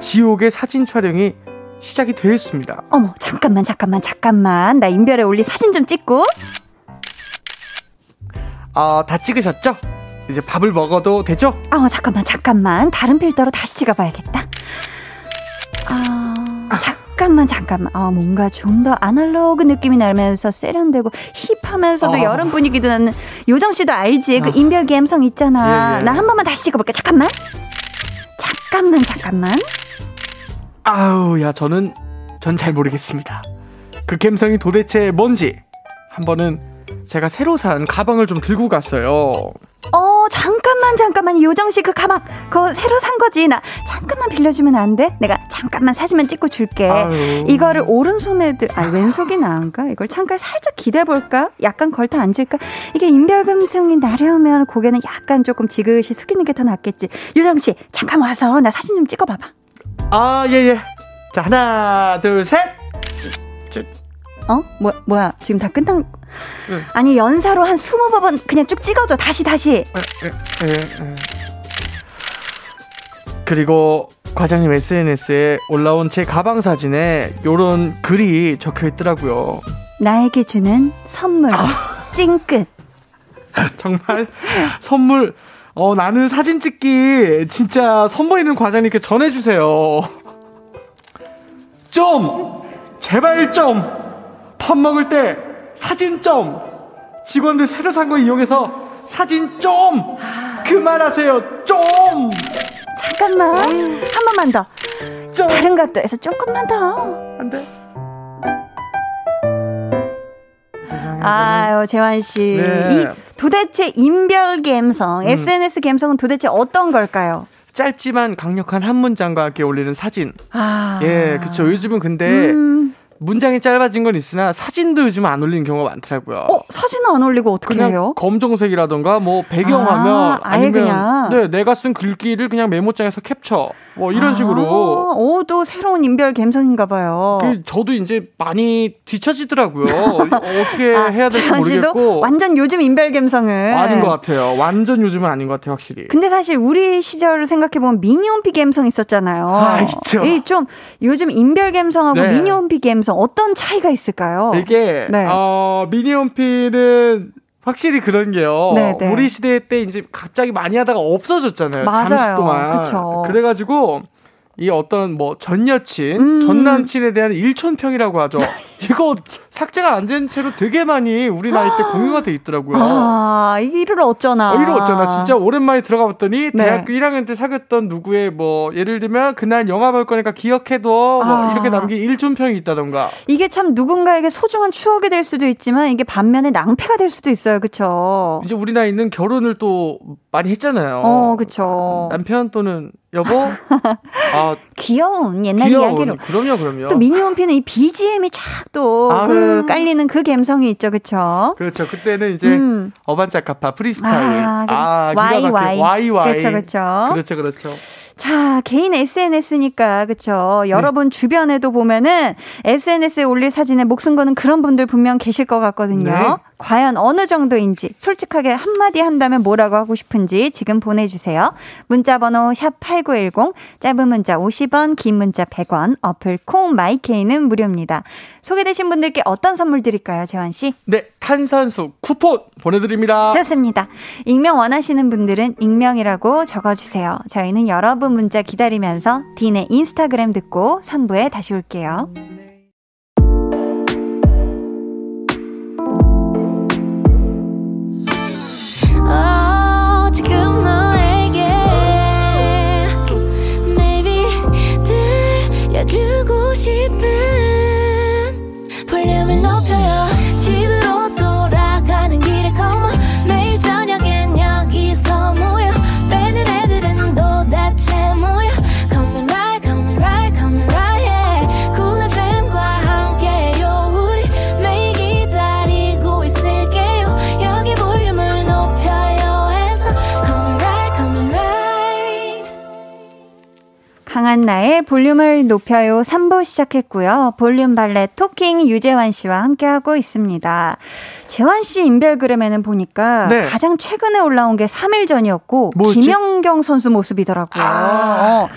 지옥의 사진 촬영이 시작이 되었습니다. 어머, 잠깐만, 잠깐만, 잠깐만. 나 인별에 올린 사진 좀 찍고. 아, 다 찍으셨죠? 이제 밥을 먹어도 되죠? 아, 잠깐만, 잠깐만. 다른 필터로 다시 찍어봐야겠다. 아, 잠깐만, 잠깐만. 아, 뭔가 좀 더 아날로그 느낌이 나면서 세련되고 힙하면서도 어. 여름 분위기도 나는 요정 씨도 알지? 그 어. 인별 감성 있잖아. 예, 예. 나한 번만 다시 찍어볼게. 잠깐만. 잠깐만, 잠깐만. 아우, 야, 저는 전 잘 모르겠습니다. 그 감성이 도대체 뭔지 한 번은 제가 새로 산 가방을 좀 들고 갔어요. 어, 잠깐만, 잠깐만. 요정 씨 그 가방, 그거 새로 산 거지. 나 잠깐만 빌려주면 안 돼? 내가 잠깐만 사진만 찍고 줄게. 아유. 이거를 오른손에 들, 아, 왼손이 나은가? 이걸 잠깐 살짝 기대볼까? 약간 걸터 앉을까? 이게 인별금승이 나려면 고개는 약간 조금 지그시 숙이는 게 더 낫겠지. 요정 씨, 잠깐 와서 나 사진 좀 찍어봐봐. 아, 예, 예. 자, 하나, 둘, 셋. 어? 뭐, 뭐야? 지금 다 끝난, 응. 아니, 연사로 한 스무 번 그냥 쭉 찍어줘. 다시, 다시. 그리고 과장님 SNS에 올라온 제 가방 사진에 요런 글이 적혀 있더라고요. 나에게 주는 선물. 찡끝. 정말 선물 어 나는 사진 찍기 진짜 선보이는 과장님께 전해 주세요. 좀 제발 좀 밥 먹을 때 사진 좀 직원들 새로 산 거 이용해서 사진 좀 그만하세요. 좀 잠깐만. 한 번만 더. 좀. 다른 각도에서 조금만 더. 안 돼. 아유, 재환 씨. 네. 이 도대체 인별 감성, SNS 감성은 도대체 어떤 걸까요? 짧지만 강력한 한 문장과 함께 올리는 사진. 아. 예, 그쵸. 요즘은 근데 음. 문장이 짧아진 건 있으나 사진도 요즘 안 올리는 경우가 많더라고요. 어, 사진은 안 올리고 어떻게 그냥 해요? 검정색이라던가 뭐 배경화면 아, 아니면 그냥. 네 내가 쓴 글귀를 그냥 메모장에서 캡처 뭐 이런 식으로 아, 오, 또 새로운 인별 감성인가 봐요. 그 저도 이제 많이 뒤처지더라고요. 어떻게 아, 해야 될지 모르겠고 완전 요즘 인별 감성을. 아닌 것 같아요. 완전 요즘은 아닌 것 같아요, 확실히. 근데 사실 우리 시절을 생각해 보면 미니홈피 감성 있었잖아요. 아, 있죠. 이좀 요즘 인별 감성하고 네. 미니홈피 감성 어떤 차이가 있을까요? 이게 네. 어 미니홈피는 확실히 그런 게요. 네, 네. 우리 시대 때 이제 갑자기 많이 하다가 없어졌잖아요. 맞아요. 잠시 동안. 그쵸. 그래가지고 이 어떤 뭐 전 여친, 음. 전 남친에 대한 일촌평이라고 하죠. 이거 삭제가 안 된 채로 되게 많이 우리 나이 때 공유가 돼 있더라고요. 아, 이를 어쩌나. 어, 이러 어쩌나 진짜 오랜만에 들어가 봤더니 네. 대학교 1학년 때 사귀었던 누구의 뭐 예를 들면 그날 영화 볼 거니까 기억해도 뭐 아. 이렇게 남긴 일촌평이 있다던가 이게 참 누군가에게 소중한 추억이 될 수도 있지만 이게 반면에 낭패가 될 수도 있어요. 그쵸? 이제 우리 나이는 결혼을 또 많이 했잖아요. 어, 그쵸. 남편 또는 여보, 아 귀여운 옛날 귀여운 이야기로. 그럼요, 그럼요. 또 미니홈피는 이 BGM이 쫙또. 그 깔리는 그 감성이 있죠. 그쵸? 그렇죠. 그때는 이제 음. 어반자카파 프리스타일, 아, 아. 기가 막혀. YY. YY. 그렇죠, 그렇죠. 그렇죠, 그렇죠. 자, 개인 SNS니까, 그쵸. 여러분 주변에도 보면은 SNS에 올릴 사진에 목숨 거는 그런 분들 분명 계실 것 같거든요. 네. 과연 어느 정도인지 솔직하게 한마디 한다면 뭐라고 하고 싶은지 지금 보내주세요. 문자번호 샵 8910, 짧은 문자 50원, 긴 문자 100원, 어플 콩 마이케이는 무료입니다. 소개되신 분들께 어떤 선물 드릴까요, 재환씨? 네, 탄산수 쿠폰 보내드립니다. 좋습니다. 익명 원하시는 분들은 익명이라고 적어주세요. 저희는 여러분 문자 기다리면서 딘의 인스타그램 듣고 3부에 다시 올게요. 들려 강한나의 볼륨을 높여요 3부 시작했고요. 볼륨 발레 토킹 유재환 씨와 함께하고 있습니다. 재환 씨 인별그램에는 보니까 네. 가장 최근에 올라온 게 3일 전이었고 뭐였지? 김연경 선수 모습이더라고요. 아. 어,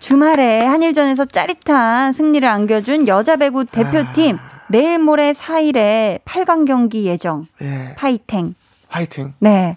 주말에 한일전에서 짜릿한 승리를 안겨준 여자 배구 대표팀 아. 내일 모레 4일에 8강 경기 예정. 예. 파이팅. 화이팅. 네.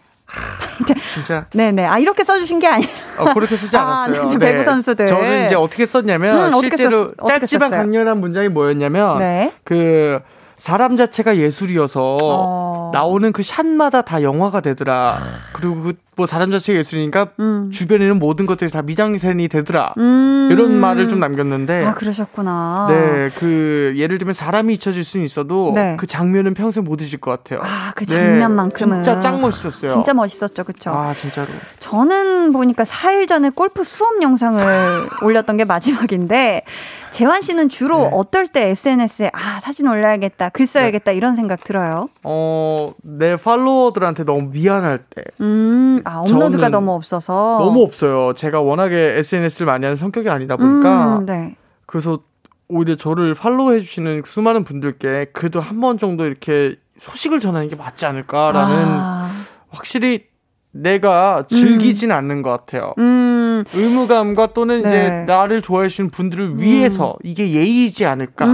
진짜. 네네. 아, 이렇게 써주신 게 아니라. 어, 그렇게 쓰지 아, 않았어요. 네네, 배구 선수들. 저는 이제 어떻게 썼냐면 음, 어떻게 실제로 썼- 어떻게 짧지만 썼어요? 강렬한 문장이 뭐였냐면 네. 그 사람 자체가 예술이어서 어. 나오는 그 샷마다 다 영화가 되더라. 그리고 그뭐 사람 자체가 예술이니까 음. 주변에는 모든 것들이 다 미장센이 되더라. 음. 이런 말을 좀 남겼는데 아, 그러셨구나. 네, 그 예를 들면 사람이 잊혀질 수는 있어도 네. 그 장면은 평생 못 잊을 것 같아요. 아, 그 네, 장면만큼은. 진짜 짱 멋있었어요. 진짜 멋있었죠, 그쵸? 아 진짜로. 저는 보니까 4일 전에 골프 수업 영상을 올렸던 게 마지막인데, 재환 씨는 주로 네. 어떨 때 SNS에, 아, 사진 올려야겠다, 글 써야겠다, 이런 생각 들어요? 어, 내 팔로워들한테 너무 미안할 때 음, 아, 업로드가 너무 없어서. 너무 없어요. 제가 워낙에 SNS를 많이 하는 성격이 아니다 보니까 음, 네. 그래서 오히려 저를 팔로우해 주시는 수많은 분들께 그래도 한 번 정도 이렇게 소식을 전하는 게 맞지 않을까라는 아, 확실히 내가 즐기진 않는 것 같아요. 음, 의무감과 또는 네. 이제 나를 좋아해 주시는 분들을 위해서 이게 예의이지 않을까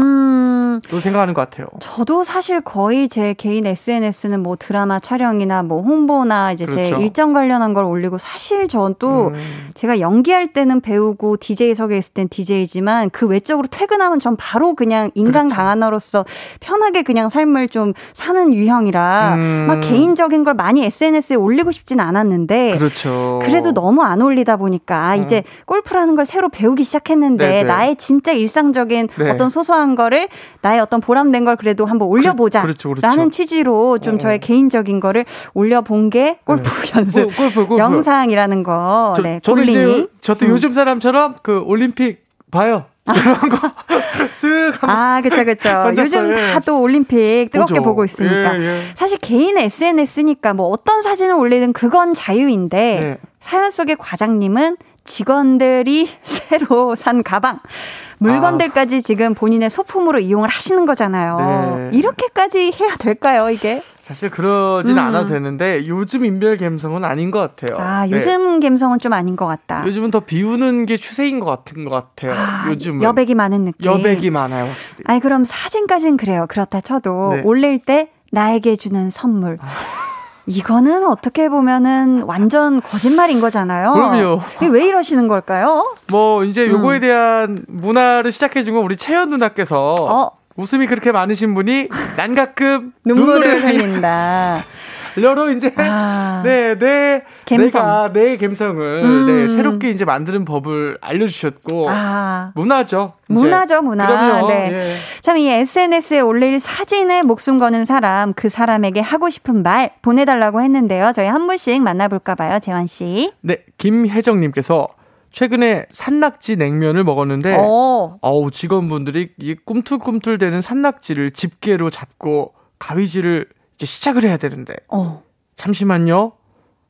음. 또 생각하는 것 같아요. 저도 사실 거의 제 개인 SNS는 뭐 드라마 촬영이나 뭐 홍보나 이제 제 그렇죠. 일정 관련한 걸 올리고 사실 저도 음. 제가 연기할 때는 배우고 DJ석에 있을 땐 DJ지만 그 외적으로 퇴근하면 전 바로 그냥 인간 그렇죠. 강하나로서 편하게 그냥 삶을 좀 사는 유형이라 음. 막 개인적인 걸 많이 SNS에 올리고 싶진 않았는데 그렇죠. 그래도 너무 안 올리다 보니까 아, 이제 골프라는 걸 새로 배우기 시작했는데 네네. 나의 진짜 일상적인 네. 어떤 소소한 거를 나의 어떤 보람된 걸 그래도 한번 올려보자. 그, 그렇죠, 그렇죠. 라는 취지로 좀 어. 저의 개인적인 거를 올려본 게 골프 연습 골- 골프, 골프. 영상이라는 거. 저, 네, 저는 볼링이. 이제 저도 음. 요즘 사람처럼 그 올림픽 봐요. 이런 거 쓱 아, 그쵸, 그쵸. 던졌어요. 요즘 예. 다또 올림픽 뜨겁게 보죠. 보고 있으니까. 예, 예. 사실 개인 SNS니까 뭐 어떤 사진을 올리든 그건 자유인데 네. 사연 속의 과장님은 직원들이 새로 산 가방, 물건들까지 지금 본인의 소품으로 이용을 하시는 거잖아요. 네. 이렇게까지 해야 될까요, 이게? 사실 그러진 음. 않아도 되는데 요즘 인별 감성은 아닌 것 같아요. 아, 네. 요즘 감성은 좀 아닌 것 같다. 요즘은 더 비우는 게 추세인 것 같은 것 같아요. 아, 요즘은 여백이 많은 느낌. 여백이 많아요, 확실히. 아니, 그럼 사진까진 그래요. 그렇다 쳐도 네. 올릴 때 나에게 주는 선물. 이거는 어떻게 보면은 완전 거짓말인 거잖아요. 그럼요. 왜 이러시는 걸까요? 뭐 이제 요거에 음. 대한 문화를 시작해 준 건 우리 채연 누나께서 어. 웃음이 그렇게 많으신 분이 난 가끔 눈물을 흘린다. 흘려로 이제 아. 네, 내 갬성. 내가 내 감성을 음. 네, 새롭게 이제 만드는 법을 알려 주셨고 아. 문화죠. 이제. 문화죠, 문화. 그럼요. 네. 예. 참이 SNS에 올릴 사진에 목숨 거는 사람, 그 사람에게 하고 싶은 말 보내 달라고 했는데요. 저희 한 분씩 만나 볼까 봐요, 재환 씨. 네, 김혜정 님께서 최근에 산낙지 냉면을 먹었는데 오. 어우 직원분들이 이 꿈틀꿈틀대는 산낙지를 집게로 잡고 가위질을 이제 시작을 해야 되는데 어. 잠시만요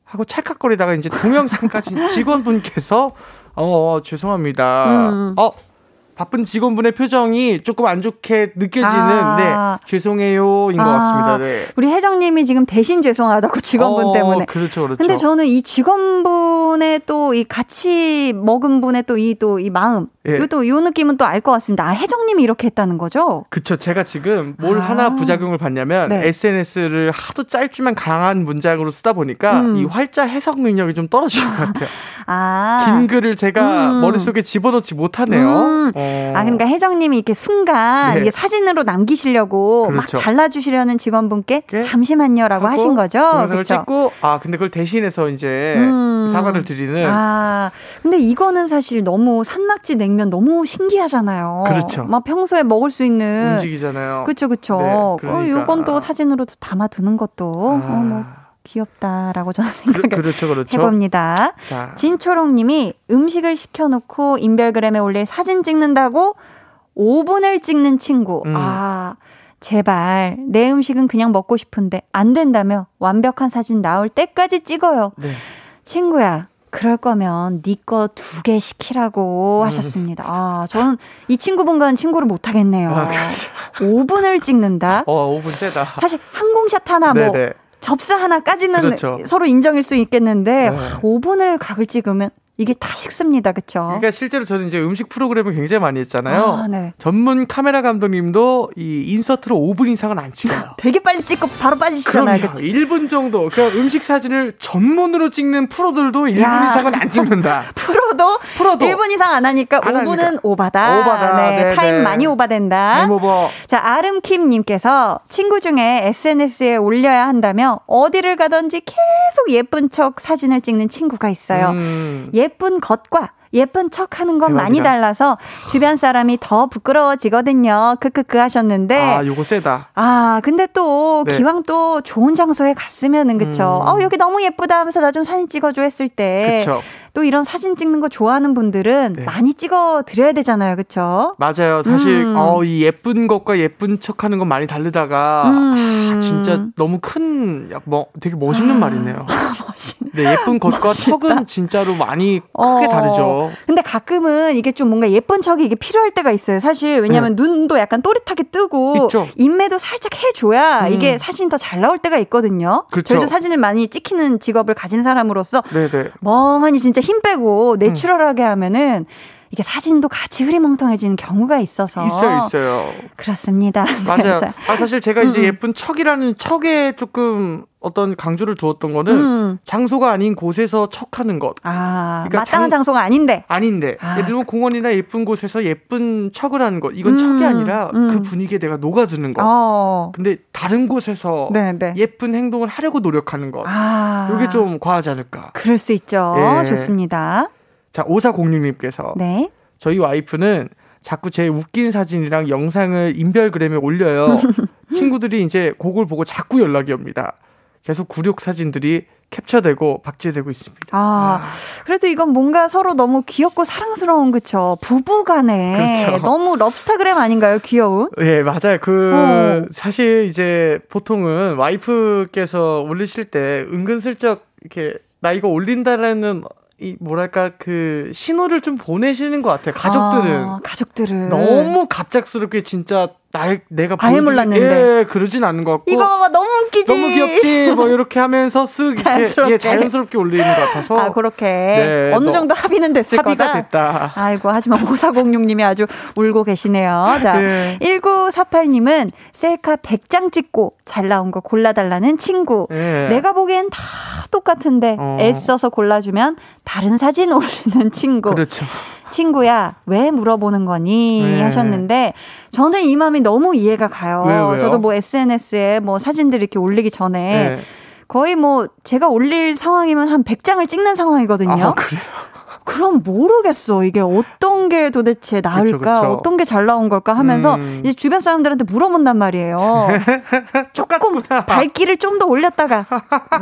하고 찰칵거리다가 이제 동영상까지 직원분께서 어, 어, 죄송합니다. 음. 어 바쁜 직원분의 표정이 조금 안 좋게 느껴지는 아. 네 죄송해요인 것 아, 같습니다. 네. 우리 혜정님이 지금 대신 죄송하다고 직원분 어, 때문에. 그렇죠, 그렇죠. 근데 저는 이 직원분의 또 이 같이 먹은 분의 또 이 또이 마음, 예. 이것도 요 느낌은 또 알 것 같습니다. 아, 혜정님이 이렇게 했다는 거죠? 그쵸. 제가 지금 뭘 아. 하나 부작용을 봤냐면 네. SNS를 하도 짧지만 강한 문장으로 쓰다 보니까 음. 이 활자 해석 능력이 좀 떨어진 것 같아요. 아. 긴 글을 제가 음. 머릿속에 집어넣지 못하네요. 음. 어. 아, 그러니까 혜정님이 이렇게 순간 네. 이게 사진으로 남기시려고 막 그렇죠. 잘라주시려는 직원분께 네. 잠시만요라고 하신 거죠. 동영상을 그렇죠? 찍고 아 근데 그걸 대신해서 이제 음. 사과를 드리는 아, 근데 이거는 사실 너무 산낙지 냉면 너무 신기하잖아요. 그렇죠. 막 평소에 먹을 수 있는. 음식이잖아요. 그쵸, 그쵸. 네, 어, 그러니까. 요건 또 사진으로 또 담아두는 것도, 어, 뭐, 귀엽다라고 저는 생각을 그, 그렇죠, 그렇죠. 해봅니다. 자, 진초롱님이 음식을 시켜놓고 인별그램에 올릴 사진 찍는다고 5분을 찍는 친구. 음. 아, 제발 내 음식은 그냥 먹고 싶은데 안 된다며 완벽한 사진 나올 때까지 찍어요. 네. 친구야, 그럴 거면 네 거 두 개 시키라고 음. 하셨습니다. 아, 저는 이 친구분과는 친구를 못 하겠네요. 아, 그렇죠. 5분을 찍는다. 어, 5분 세다. 사실 항공샷 하나 뭐 네네. 접수 하나까지는 그렇죠. 서로 인정일 수 있겠는데 네. 5분을 각을 찍으면 이게 다 식습니다. 그쵸? 그러니까 실제로 저는 이제 음식 프로그램을 굉장히 많이 했잖아요. 아, 네. 전문 카메라 감독님도 이 인서트로 5분 이상은 안 찍어요. 되게 빨리 찍고 바로 빠지시잖아요. 그럼요. 그쵸? 1분 정도. 그 음식 사진을 전문으로 찍는 프로들도 1분 야. 이상은 안 찍는다. 프로도, 프로도 1분 이상 안 하니까 안 5분은 하니까. 오바다. 오바다. 네, 네, 타임 네. 많이 오바된다. Game over. 자, 아름킴 님께서 친구 중에 SNS에 올려야 한다며 어디를 가든지 계속 예쁜 척 사진을 찍는 친구가 있어요. 음. 예쁜 것과 예쁜 척 하는 건 많이 대박이다. 달라서 주변 사람이 더 부끄러워지거든요. 크크크 하셨는데. 아, 요거 세다. 아, 근데 또 네. 기왕 또 좋은 장소에 갔으면은 그쵸. 음. 어, 여기 너무 예쁘다 하면서 나 좀 사진 찍어줘 했을 때. 그쵸. 또 이런 사진 찍는 거 좋아하는 분들은 네. 많이 찍어 드려야 되잖아요. 그쵸? 맞아요. 사실 음. 어, 이 예쁜 것과 예쁜 척 하는 건 많이 다르다가 음. 아, 진짜 너무 큰, 약 뭐, 되게 멋있는 말이네요. 네, 예쁜 것과 척은 진짜로 많이 크게 어. 다르죠. 근데 가끔은 이게 좀 뭔가 예쁜 척이 이게 필요할 때가 있어요. 사실 왜냐면 눈도 약간 또렷하게 뜨고 네. 있죠. 인매도 살짝 해줘야 음. 이게 사진 더 잘 나올 때가 있거든요. 그렇죠. 저희도 사진을 많이 찍히는 직업을 가진 사람으로서 네네. 멍하니 진짜 힘 음. 빼고 내추럴하게 하면은 이게 사진도 같이 흐리멍텅해지는 경우가 있어서 있어요, 있어요. 그렇습니다. 맞아요. 자, 아, 사실 제가 이제 음. 예쁜 척이라는 척에 조금 어떤 강조를 두었던 거는 음. 장소가 아닌 곳에서 척하는 것. 아 그러니까 마땅한 장- 장소가 아닌데 아닌데 아. 예를 들면 공원이나 예쁜 곳에서 예쁜 척을 하는 것 이건 음, 척이 아니라 음. 그 분위기에 내가 녹아드는 것 어. 근데 다른 곳에서 네, 네. 예쁜 행동을 하려고 노력하는 것 아. 이게 좀 과하지 않을까 그럴 수 있죠. 예. 좋습니다. 자 5406님께서 네. 저희 와이프는 자꾸 제 웃긴 사진이랑 영상을 인별그램에 올려요 친구들이 이제 그걸 보고 자꾸 연락이 옵니다 계속 굴욕 사진들이 캡처되고 박제되고 있습니다 아, 그래도 이건 뭔가 서로 너무 귀엽고 사랑스러운 그쵸? 부부 간에 그렇죠. 너무 럽스타그램 아닌가요? 귀여운? 예, 맞아요. 그, 어. 사실 이제 보통은 와이프께서 올리실 때 은근슬쩍 이렇게 나 이거 올린다라는 이 뭐랄까 그 신호를 좀 보내시는 것 같아요. 가족들은. 아, 가족들은 너무 갑작스럽게 진짜 나, 내가 아예 몰랐는데. 예, 그러진 않은 것 같고. 이거 봐봐 너무 웃기지? 너무 귀엽지? 뭐 이렇게 하면서 쓱 자연스럽게. 예, 자연스럽게 올리는 것 같아서. 아, 그렇게. 네, 어느 너- 정도 합의는 됐을 합의가 거다. 됐다. 아이고, 하지만 5406님이 아주 울고 계시네요. 자, 네. 1948님은 셀카 100장 찍고 잘 나온 거 골라달라는 친구. 예. 내가 보기엔 다 똑같은데 어. 애써서 골라주면 다른 사진 올리는 친구. 그렇죠. 친구야, 왜 물어보는 거니? 네. 하셨는데, 저는 이 마음이 너무 이해가 가요. 왜요? 저도 뭐 SNS에 뭐 사진들 이렇게 올리기 전에 예. 거의 뭐 제가 올릴 상황이면 한 100장을 찍는 상황이거든요. 아, 그래요? 그럼 모르겠어. 이게 어떤 게 도대체 나을까? 그쵸, 그쵸. 어떤 게 잘 나온 걸까 하면서 음. 이제 주변 사람들한테 물어본단 말이에요. 조금. 밝기를 좀 더 올렸다가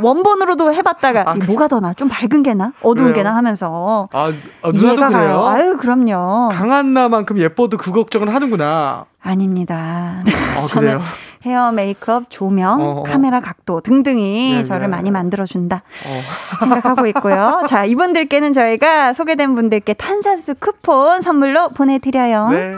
원본으로도 해봤다가 아, 이게 뭐가 더 나? 좀 밝은 게 나? 어두운? 게 나? 하면서 아, 아, 이해가? 가요. 아유 그럼요. 강한 나만큼 예뻐도 그 걱정을 하는구나. 아닙니다. 아, 저는 그래요? 헤어, 메이크업, 조명, 어, 어. 카메라 각도 등등이 네, 저를 네. 많이 만들어준다 어. 생각하고 있고요. 자, 이분들께는 저희가 소개된 분들께 탄산수 쿠폰 선물로 보내드려요. 네.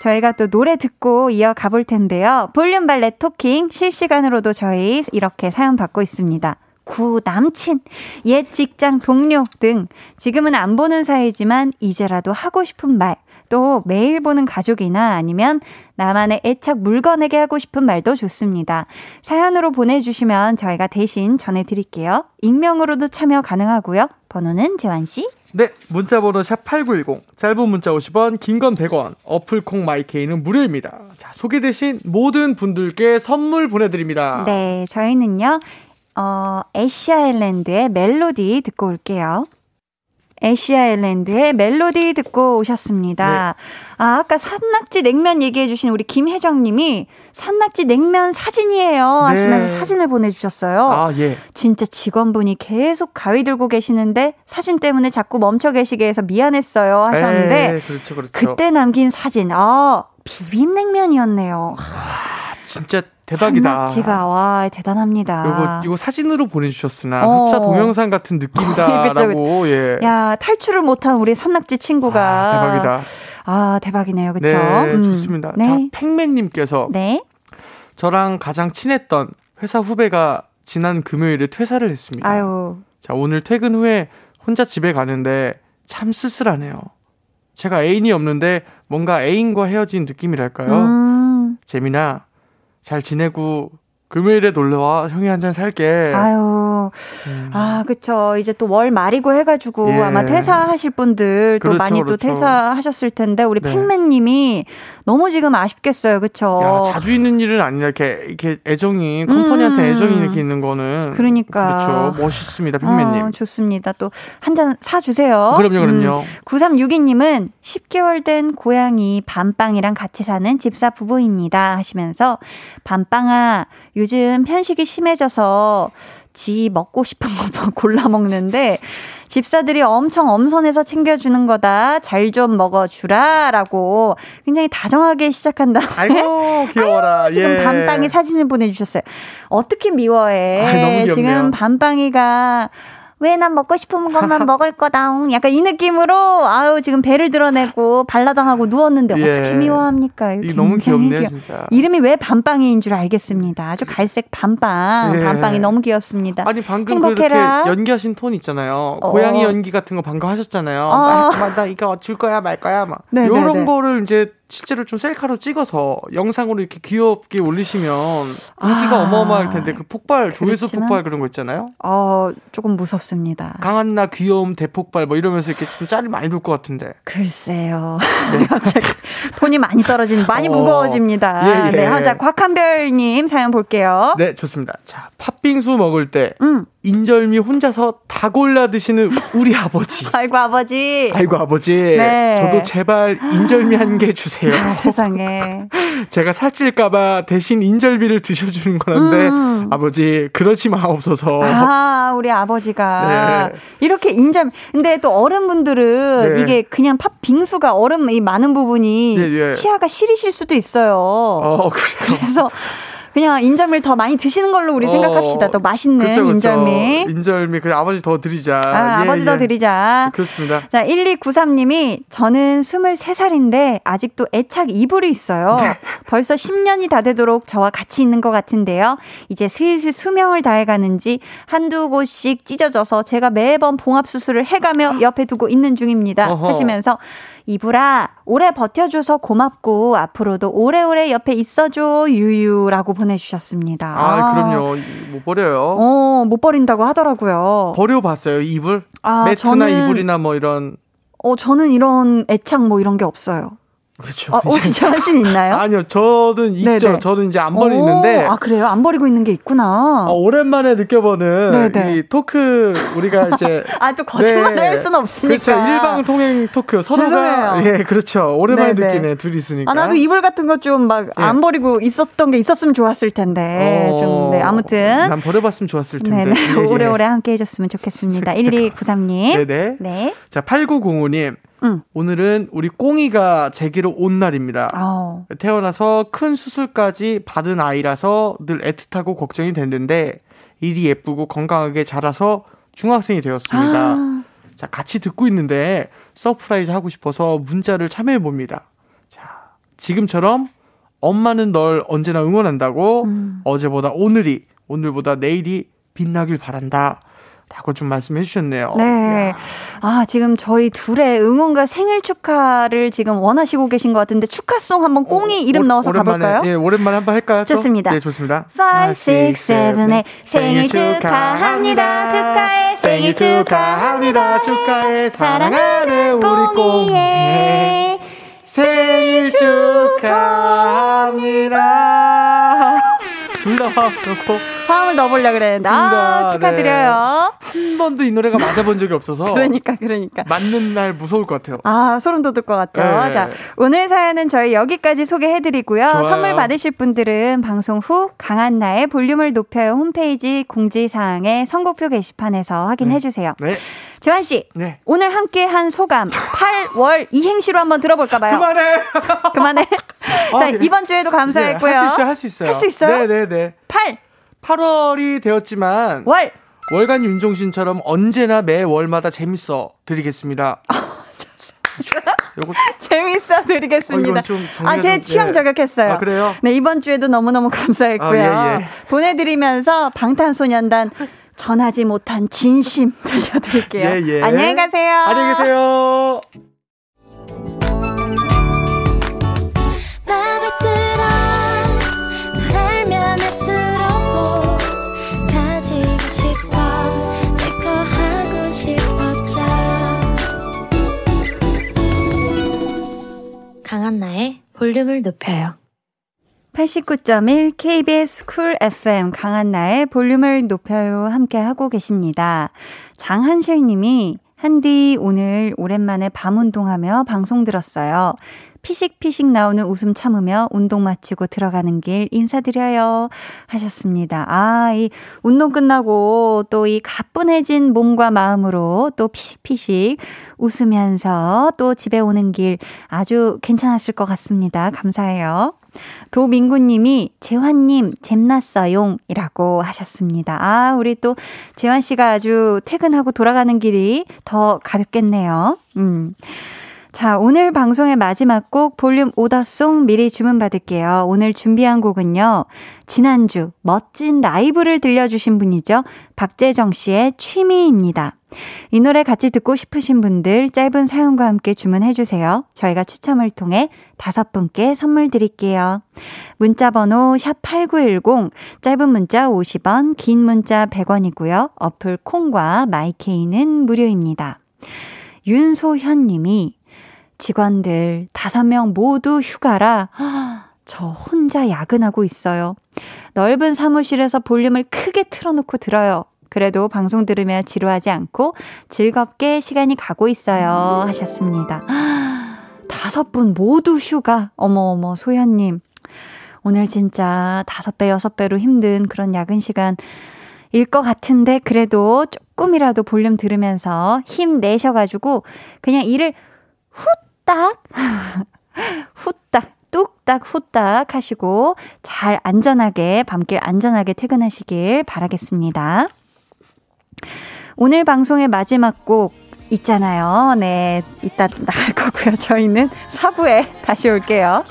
저희가 또 노래 듣고 이어가 볼 텐데요. 볼륨 발레 토킹 실시간으로도 저희 이렇게 사연 받고 있습니다. 구 남친, 옛 직장 동료 등 지금은 안 보는 사이지만 이제라도 하고 싶은 말, 또 매일 보는 가족이나 아니면 나만의 애착 물건에게 하고 싶은 말도 좋습니다. 사연으로 보내주시면 저희가 대신 전해드릴게요. 익명으로도 참여 가능하고요. 번호는 재환씨. 네, 문자번호 샵8910, 짧은 문자 50원, 긴 건 100원, 어플 콩 마이케이는 무료입니다. 자, 소개되신 모든 분들께 선물 보내드립니다. 네, 저희는요, 어, 애쉬아일랜드의 멜로디 듣고 올게요. 애쉬아일랜드의 멜로디 듣고 오셨습니다. 아, 아까 산낙지 냉면 얘기해주신 우리 김혜정님이 산낙지 냉면 사진이에요 하시면서 네. 사진을 보내주셨어요. 아, 예. 진짜 직원분이 계속 가위 들고 계시는데 사진 때문에 자꾸 멈춰 계시게 해서 미안했어요 하셨는데 에이, 그렇죠, 그렇죠. 그때 남긴 사진, 아, 비빔냉면이었네요. 진짜 대박이다. 산낙지가 와 대단합니다. 요거 이거 사진으로 보내주셨으나 어. 흡사 동영상 같은 느낌이다라고 예. 야 탈출을 못한 우리 산낙지 친구가 아, 대박이다. 아 대박이네요, 그렇죠? 네, 좋습니다. 네. 자, 팽맨님께서 네. 저랑 가장 친했던 회사 후배가 지난 금요일에 퇴사를 했습니다. 아유. 자, 오늘 퇴근 후에 혼자 집에 가는데 참 쓸쓸하네요. 제가 애인이 없는데 뭔가 애인과 헤어진 느낌이랄까요? 음. 재민아, 잘 지내고 금요일에 놀러와 형이 한 잔 살게. 아유. 음. 아, 그쵸. 이제 또 월 말이고 해가지고 예. 아마 퇴사하실 분들 또 그렇죠, 많이 또 그렇죠. 퇴사하셨을 텐데 우리 네. 팽맨님이 너무 지금 아쉽겠어요. 그쵸. 야, 자주 있는 일은 아니라 이렇게 이렇게 애정이 컴퍼니한테 음. 애정이 이렇게 있는 거는 그러니까. 그렇죠. 멋있습니다, 팽맨님. 어, 좋습니다. 또 한 잔 사주세요. 그럼요, 그럼요. 9362님은 10개월 된 고양이 밤빵이랑 같이 사는 집사 부부입니다. 하시면서 밤빵아, 요즘 편식이 심해져서 지 먹고 싶은 것만 골라 먹는데 집사들이 엄청 엄선해서 챙겨주는 거다. 잘 좀 먹어주라. 라고 굉장히 다정하게 시작한다. 아이고 귀여워라. 지금 예. 밤빵이 사진을 보내주셨어요. 어떻게 미워해? 아이. 지금 밤빵이가 왜 난 먹고 싶은 것만 먹을 거다옹. 약간 이 느낌으로 아유 지금 배를 드러내고 발라당하고 누웠는데 예. 어떻게 미워합니까? 이 너무 귀엽네요, 귀여- 진짜. 이름이 왜 밤빵이인 줄 알겠습니다. 아주 갈색 밤빵. 예. 밤빵이 너무 귀엽습니다. 아니 방금 행복해라. 그렇게 연기하신 톤 있잖아요. 어. 고양이 연기 같은 거 방금 하셨잖아요. 어. 나, 나, 나 이거 줄 거야 말 거야 막 네, 이런 네, 네. 거를 이제 실제로 좀 셀카로 찍어서 영상으로 이렇게 귀엽게 올리시면 인기가 아. 어마어마할 텐데 그 폭발 조회수 그렇지만- 폭발 그런 거 있잖아요. 어 조금 무섭습니다. 강한 나 귀여움 대폭발 뭐 이러면서 이렇게 좀 짤이 많이 돌 것 같은데. 글쎄요. 갑자기 돈이 많이 떨어진, 많이 어. 무거워집니다. 예, 예. 네, 하자 곽한별님 사연 볼게요. 네 좋습니다. 자 팥빙수 먹을 때 음. 인절미 혼자서 다 골라 드시는 우리 아버지. 아이고 아버지. 아이고 아버지, 네. 저도 제발 인절미 한 개 주세요. 아, 세상에. 제가 살찔까봐 대신 인절미를 드셔주는 거란데 음. 아버지 그러지 마옵소서. 아, 우리 아버지가 네. 이렇게 인절. 근데 또 어른분들은 네. 이게 그냥 팥 빙수가 얼음 이 많은 부분이 네, 네. 치아가 시리실 수도 있어요. 어 그래요. 그래서 그냥 인절미를 더 많이 드시는 걸로 우리 어, 생각합시다. 또 맛있는 그쵸, 그쵸. 인절미. 인절미 그래 아버지 더 드리자. 아, 예, 아버지 더 예. 드리자. 그렇습니다. 자, 1293님이 저는 23살인데 아직도 애착 이불이 있어요. 네. 벌써 10년이 다 되도록 저와 같이 있는 것 같은데요. 이제 슬슬 수명을 다해 가는지 한두 곳씩 찢어져서 제가 매번 봉합 수술을 해 가며 옆에 두고 있는 중입니다. 어허. 하시면서 이불아, 오래 버텨줘서 고맙고 앞으로도 오래오래 옆에 있어줘 유유라고 보내주셨습니다. 아, 그럼요. 이- 못 버려요. 어, 못 버린다고 하더라고요. 버려봤어요 이불? 아, 매트나 저는- 이불이나 뭐 이런. 어, 저는 이런 애착 뭐 이런 게 없어요. 그렇죠. 어, 혹시 자신 있나요? 아니요, 저는 있죠. 네네. 저는 이제 안 버리는데. 오, 아, 그래요? 안 버리고 있는 게 있구나. 아, 오랜만에 느껴보는 네네. 이 토크 우리가 이제 아, 또 거짓말을 네. 할 수는 없으니까. 그렇죠 일방 통행 토크 서로가 죄송해요. 예 그렇죠 오랜만에 네네. 느끼네 둘이 있으니까 아, 나도 이불 같은 거 좀 막안 예. 버리고 있었던 게 있었으면 좋았을 텐데. 어, 좀, 네, 아무튼. 난 버려봤으면 좋았을 텐데 네네. 예, 예. 오래오래 함께 해줬으면 좋겠습니다. 1293님. 네네 네. 자 8905님 응. 오늘은 우리 꽁이가 제기로 온 날입니다 어. 태어나서 큰 수술까지 받은 아이라서 늘 애틋하고 걱정이 됐는데 일이 예쁘고 건강하게 자라서 중학생이 되었습니다. 아, 자, 같이 듣고 있는데 surprise 하고 싶어서 문자를 참여해 봅니다. 자, 지금처럼 엄마는 널 언제나 응원한다고 음. 어제보다 오늘이 오늘보다 내일이 빛나길 바란다. 라고 좀 말씀해 주셨네요. 네. 아, 지금 저희 둘의 응원과 생일 축하를 지금 원하시고 계신 것 같은데 축하송 한번 꽁이 이름 오- 넣어서 오랜만에, 가볼까요? 예, 오랜만에 한번 할까요? 또? 좋습니다. 네, 좋습니다. 5, 6, 7의 생일 축하합니다. 축하해. 생일 축하합니다. 축하해. 사랑하는 우리 꽁이의 생일 축하합니다. 둘다 그렇고 화음을 넣어보려고 그랬는데. 아, 맞습니다. 축하드려요. 한 번도 이 노래가 맞아본 적이 없어서 그러니까, 그러니까. 맞는 날 무서울 것 같아요. 아, 소름 돋을 것 같죠? 네. 자, 오늘 사연은 저희 여기까지 소개해드리고요. 좋아요. 선물 받으실 분들은 방송 후 강한나의 볼륨을 높여요 홈페이지 공지사항의 선곡표 게시판에서 확인해주세요. 네. 재환 씨, 네. 오늘 함께 한 소감 8월 이행시로 한번 들어볼까 봐요. 그만해. 그만해. 아, 자, 그래. 이번 주에도 감사했고요. 네, 할수 있어요, 할 수 있어요. 할수 있어요? 네 네 네. 8, 8월이 되었지만 월. 월간 윤종신처럼 언제나 매 월마다 재밌어 드리겠습니다. 요거 재밌어 드리겠습니다. 어, 아, 제 좀- 취향 네. 저격했어요. 아, 그래요? 네, 이번 주에도 너무너무 감사했고요. 아, 예, 예. 보내드리면서 방탄소년단 전하지 못한 진심 들려드릴게요. 예, 예. 안녕히 가세요. 안녕히 계세요. 강한나의 볼륨을 높여요 89.1 KBS 쿨 FM 강한나의 볼륨을 높여요 함께 하고 계십니다. 장한실 님이 한디 오늘 오랜만에 밤 운동하며 방송 들었어요. 피식피식 나오는 웃음 참으며 운동 마치고 들어가는 길 인사드려요. 하셨습니다. 아, 이 운동 끝나고 또 이 가뿐해진 몸과 마음으로 또 피식피식 웃으면서 또 집에 오는 길 아주 괜찮았을 것 같습니다. 감사해요. 도민구님이 재환님 잼났어용 이라고 하셨습니다. 아, 우리 또 재환 씨가 아주 퇴근하고 돌아가는 길이 더 가볍겠네요. 음. 자, 오늘 방송의 마지막 곡 볼륨 오더송 미리 주문받을게요. 오늘 준비한 곡은요. 지난주 멋진 라이브를 들려주신 분이죠. 박재정 씨의 취미입니다. 이 노래 같이 듣고 싶으신 분들 짧은 사연과 함께 주문해주세요. 저희가 추첨을 통해 다섯 분께 선물 드릴게요. 문자 번호 샵8910, 짧은 문자 50원, 긴 문자 100원이고요. 어플 콩과 마이케이는 무료입니다. 윤소현 님이 직원들 다섯 명 모두 휴가라 저 혼자 야근하고 있어요. 넓은 사무실에서 볼륨을 크게 틀어놓고 들어요. 그래도 방송 들으며 지루하지 않고 즐겁게 시간이 가고 있어요. 하셨습니다. 다섯 분 모두 휴가. 어머어머, 소현님. 오늘 진짜 다섯 배, 여섯 배로 힘든 그런 야근 시간 일것 같은데 그래도 조금이라도 볼륨 들으면서 힘 내셔가지고 그냥 일을 후딱 후딱 뚝딱 후딱 하시고 잘 안전하게 밤길 안전하게 퇴근하시길 바라겠습니다. 오늘 방송의 마지막 곡 있잖아요. 네, 이따 나갈 거고요. 저희는 4부에 다시 올게요.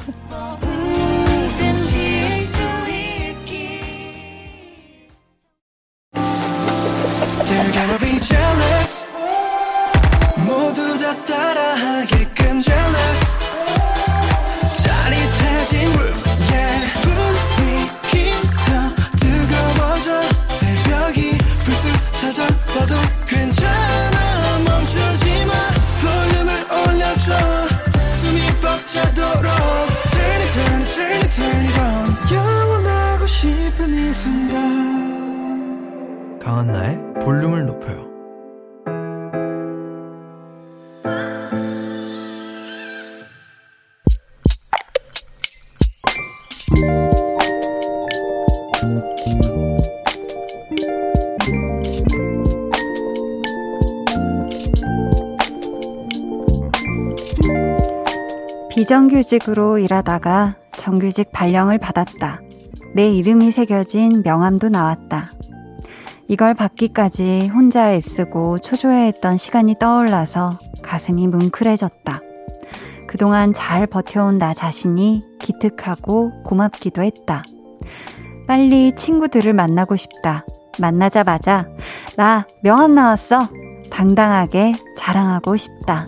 비정규직으로 일하다가 정규직 발령을 받았다. 내 이름이 새겨진 명함도 나왔다. 이걸 받기까지 혼자 애쓰고 초조해했던 시간이 떠올라서 가슴이 뭉클해졌다. 그동안 잘 버텨온 나 자신이 기특하고 고맙기도 했다. 빨리 친구들을 만나고 싶다. 만나자마자 나 명함 나왔어. 당당하게 자랑하고 싶다.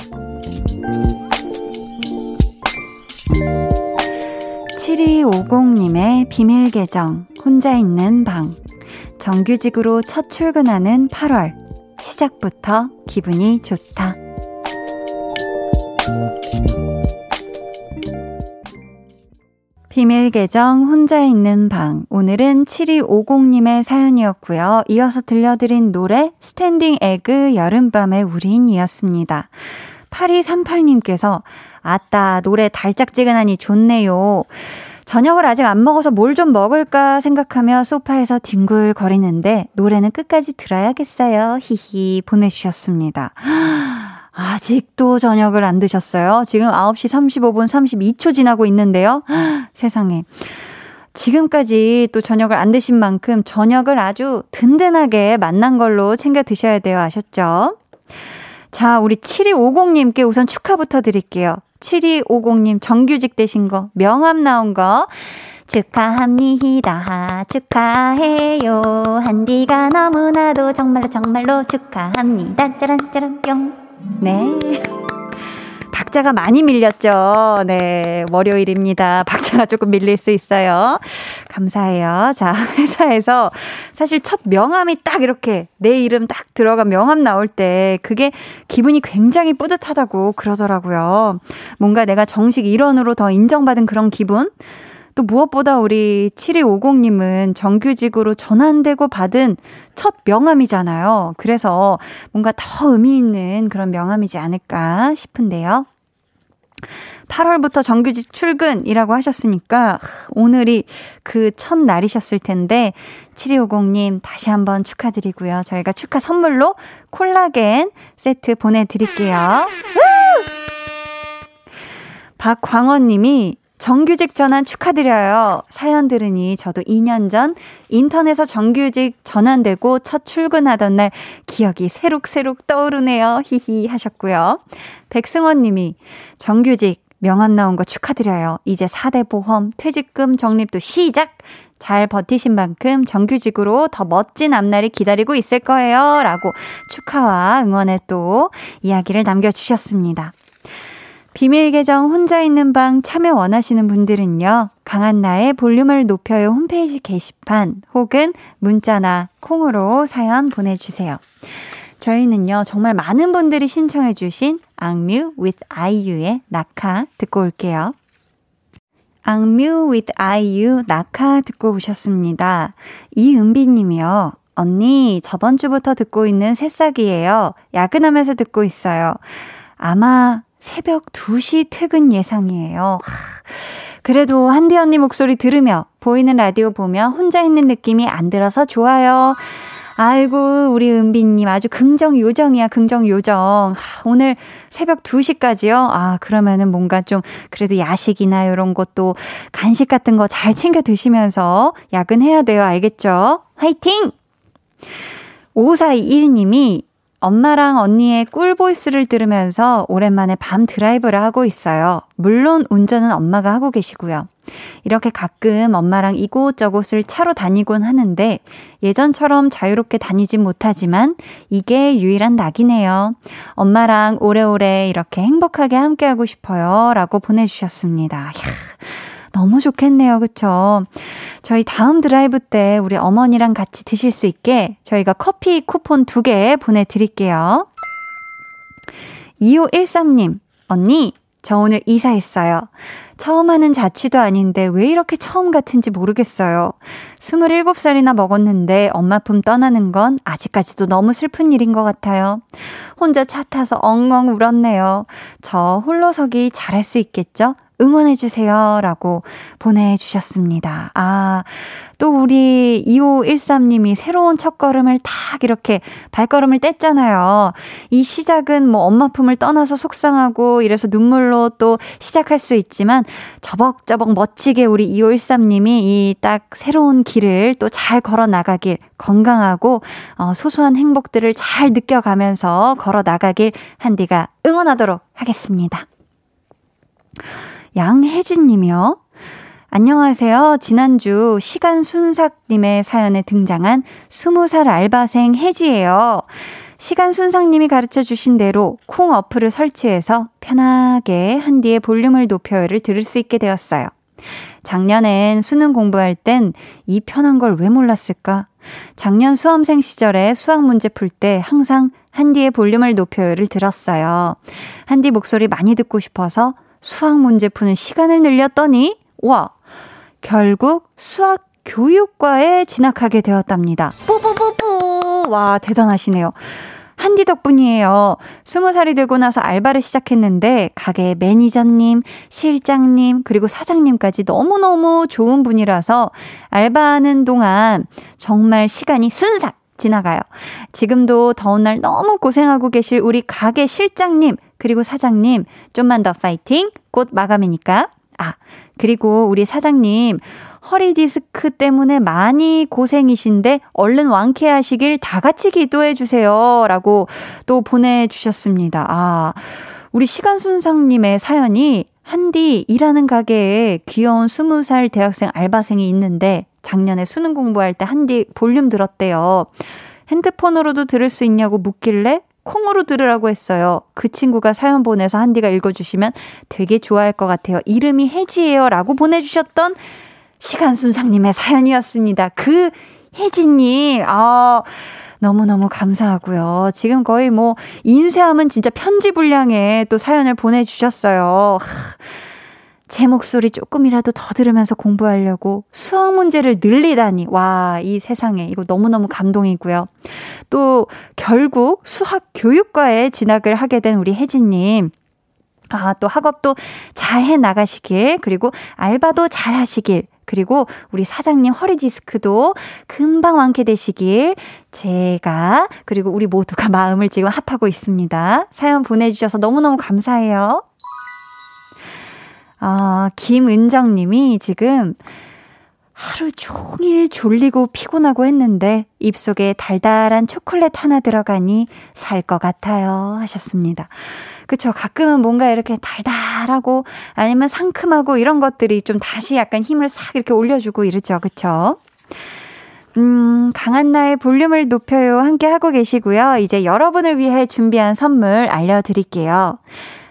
7250님의 비밀 계정, 혼자 있는 방. 정규직으로 첫 출근하는 8월. 시작부터 기분이 좋다. 비밀 계정 혼자 있는 방. 오늘은 7250님의 사연이었고요. 이어서 들려드린 노래 Standing Egg 여름밤의 우린이었습니다. 8238님께서 아따 노래 달짝지근하니 좋네요. 저녁을 아직 안 먹어서 뭘 좀 먹을까 생각하며 소파에서 뒹굴거리는데 노래는 끝까지 들어야겠어요. 히히 보내주셨습니다. 아직도 저녁을 안 드셨어요? 지금 9시 35분 32초 지나고 있는데요. 세상에. 지금까지 또 저녁을 안 드신 만큼 저녁을 아주 든든하게 만난 걸로 챙겨 드셔야 돼요. 아셨죠? 자, 우리 7250님께 우선 축하부터 드릴게요. 7250님 정규직 되신 거, 명함 나온 거. 축하합니다. 축하해요. 한디가 너무나도 정말로 정말로 축하합니다. 짜란짜란 뿅. 네. 박자가 많이 밀렸죠. 네. 월요일입니다. 박자가 조금 밀릴 수 있어요. 감사해요. 자, 회사에서 사실 첫 명함이 딱 이렇게 내 이름 딱 들어간 명함 나올 때 그게 기분이 굉장히 뿌듯하다고 그러더라고요. 뭔가 내가 정식 일원으로 더 인정받은 그런 기분? 또 무엇보다 우리 7250님은 정규직으로 전환되고 받은 첫 명함이잖아요. 그래서 뭔가 더 의미 있는 그런 명함이지 않을까 싶은데요. 8월부터 정규직 출근이라고 하셨으니까 오늘이 그 첫 날이셨을 텐데 7250님 다시 한번 축하드리고요. 저희가 축하 선물로 콜라겐 세트 보내드릴게요. 박광원 님이 정규직 전환 축하드려요. 사연 들으니 저도 2년 전 인턴에서 정규직 전환되고 첫 출근하던 날 기억이 새록새록 떠오르네요. 히히 하셨고요. 백승원 님이 정규직 명함 나온 거 축하드려요. 이제 4대 보험, 퇴직금 적립도 시작! 잘 버티신 만큼 정규직으로 더 멋진 앞날이 기다리고 있을 거예요. 라고 축하와 응원의 또 이야기를 남겨주셨습니다. 비밀 계정 혼자 있는 방 참여 원하시는 분들은요. 강한나의 볼륨을 높여요 홈페이지 게시판 혹은 문자나 콩으로 사연 보내주세요. 저희는요, 정말 많은 분들이 신청해 주신 악뮤 with 아이유의 낙하 듣고 올게요. 악뮤 with 아이유 낙하 듣고 오셨습니다. 이은비 님이요. 언니, 저번 주부터 듣고 있는 새싹이에요. 야근하면서 듣고 있어요. 아마 새벽 2시 퇴근 예상이에요. 하, 그래도 한디 언니 목소리 들으며 보이는 라디오 보며 혼자 있는 느낌이 안 들어서 좋아요. 아이고, 우리 은비님 아주 긍정 요정이야, 긍정 요정. 하, 오늘 새벽 2시까지요? 아, 그러면은 뭔가 좀 그래도 야식이나 이런 것도 간식 같은 거 잘 챙겨 드시면서 야근해야 돼요. 알겠죠? 화이팅! 5421님이 엄마랑 언니의 꿀보이스를 들으면서 오랜만에 밤 드라이브를 하고 있어요. 물론 운전은 엄마가 하고 계시고요. 이렇게 가끔 엄마랑 이곳저곳을 차로 다니곤 하는데 예전처럼 자유롭게 다니진 못하지만 이게 유일한 낙이네요. 엄마랑 오래오래 이렇게 행복하게 함께하고 싶어요. 라고 보내주셨습니다. 이야, 너무 좋겠네요. 그쵸? 저희 다음 드라이브 때 우리 어머니랑 같이 드실 수 있게 저희가 커피 쿠폰 두 개 보내드릴게요. 2513님, 언니, 저 오늘 이사했어요. 처음 하는 자취도 아닌데 왜 이렇게 처음 같은지 모르겠어요. 27살이나 먹었는데 엄마 품 떠나는 건 아직까지도 너무 슬픈 일인 것 같아요. 혼자 차 타서 엉엉 울었네요. 저 홀로서기 잘할 수 있겠죠? 응원해주세요. 라고 보내주셨습니다. 아, 또 우리 2513님이 새로운 첫걸음을 딱 이렇게 발걸음을 뗐잖아요. 이 시작은 뭐 엄마 품을 떠나서 속상하고 이래서 눈물로 또 시작할 수 있지만 저벅저벅 멋지게 우리 2513님이 이 딱 새로운 길을 또 잘 걸어 나가길 건강하고 어, 소소한 행복들을 잘 느껴가면서 걸어 나가길 한디가 응원하도록 하겠습니다. 양혜진 님이요. 안녕하세요. 지난주 시간 순삭님의 사연에 등장한 20살 알바생 혜지예요. 시간 순삭님이 가르쳐 주신 대로 콩 어플을 설치해서 편하게 한디의 볼륨을 높여요를 들을 수 있게 되었어요. 작년엔 수능 공부할 땐 이 편한 걸 왜 몰랐을까? 작년 수험생 시절에 수학 문제 풀 때 항상 한디의 볼륨을 높여요를 들었어요. 한디 목소리 많이 듣고 싶어서 수학 문제 푸는 시간을 늘렸더니, 와, 결국 수학 교육과에 진학하게 되었답니다. 뿌뿌뿌뿌! 와, 대단하시네요. 한디 덕분이에요. 스무 살이 되고 나서 알바를 시작했는데 가게 매니저님, 실장님, 그리고 사장님까지 너무너무 좋은 분이라서 알바하는 동안 정말 시간이 순삭 지나가요. 지금도 더운 날 너무 고생하고 계실 우리 가게 실장님, 그리고 사장님, 좀만 더 파이팅! 곧 마감이니까. 아, 그리고 우리 사장님, 허리 디스크 때문에 많이 고생이신데 얼른 완쾌하시길 다 같이 기도해 주세요. 라고 또 보내주셨습니다. 아, 우리 시간순상님의 사연이 한디 일하는 가게에 귀여운 20살 대학생 알바생이 있는데 작년에 수능 공부할 때 한디 볼륨 들었대요. 핸드폰으로도 들을 수 있냐고 묻길래 콩으로 들으라고 했어요. 그 친구가 사연 보내서 한디가 읽어주시면 되게 좋아할 것 같아요. 이름이 혜지예요. 라고 보내주셨던 시간순상님의 사연이었습니다. 그 혜지님, 아, 너무너무 감사하고요. 지금 거의 뭐, 인쇄하면 진짜 편지 분량에 또 사연을 보내주셨어요. 하, 제 목소리 조금이라도 더 들으면서 공부하려고 수학 문제를 늘리다니. 와, 이 세상에. 이거 너무너무 감동이고요. 또, 결국 수학 교육과에 진학을 하게 된 우리 혜진님. 아, 또 학업도 잘 해 나가시길, 그리고 알바도 잘 하시길, 그리고 우리 사장님 허리 디스크도 금방 완쾌되시길 제가 그리고 우리 모두가 마음을 지금 합하고 있습니다. 사연 보내주셔서 너무너무 감사해요. 아, 김은정 님이 지금 하루 종일 졸리고 피곤하고 했는데 입속에 달달한 초콜릿 하나 들어가니 살 것 같아요. 하셨습니다. 그쵸. 가끔은 뭔가 이렇게 달달하고 아니면 상큼하고 이런 것들이 좀 다시 약간 힘을 싹 이렇게 올려주고 이러죠. 그쵸. 음, 강한나의 볼륨을 높여요. 함께 하고 계시고요. 이제 여러분을 위해 준비한 선물 알려드릴게요.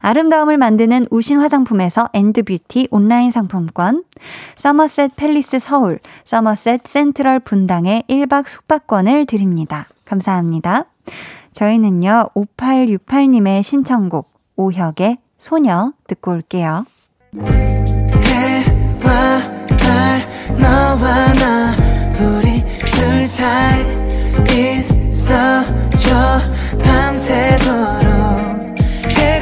아름다움을 만드는 우신 화장품에서 엔드뷰티 온라인 상품권, 서머셋 팰리스 서울, 서머셋 센트럴 분당의 1박 숙박권을 드립니다. 감사합니다. 저희는요, 5868님의 신청곡, 오혁의 소녀 듣고 올게요. 밤새도록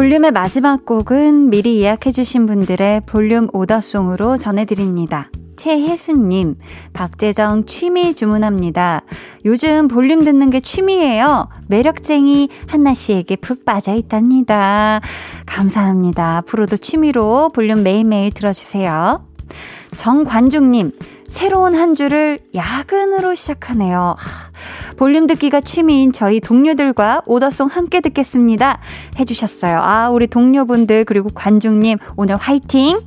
볼륨의 마지막 곡은 미리 예약해주신 분들의 볼륨 order song으로 전해드립니다. 최혜수님, 박재정 취미 주문합니다. 요즘 볼륨 듣는 게 취미예요. 매력쟁이 한나 씨에게 푹 빠져 있답니다. 감사합니다. 앞으로도 취미로 볼륨 매일매일 들어주세요. 정관중님, 새로운 한 주를 야근으로 시작하네요. 하, 볼륨 듣기가 취미인 저희 동료들과 order song 함께 듣겠습니다. 해주셨어요. 아, 우리 동료분들, 그리고 관중님, 오늘 화이팅!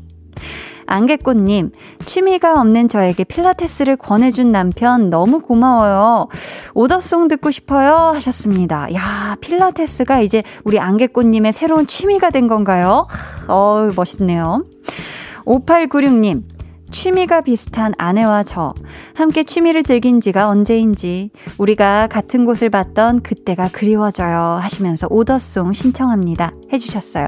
안개꽃님, 취미가 없는 저에게 필라테스를 권해준 남편 너무 고마워요. 오더송 듣고 싶어요. 하셨습니다. 야, 필라테스가 이제 우리 안개꽃님의 새로운 취미가 된 건가요? 어우, 멋있네요. 5896님, 취미가 비슷한 아내와 저. 함께 취미를 즐긴 지가 언제인지. 우리가 같은 곳을 봤던 그때가 그리워져요. 하시면서 오더송 신청합니다. 해주셨어요.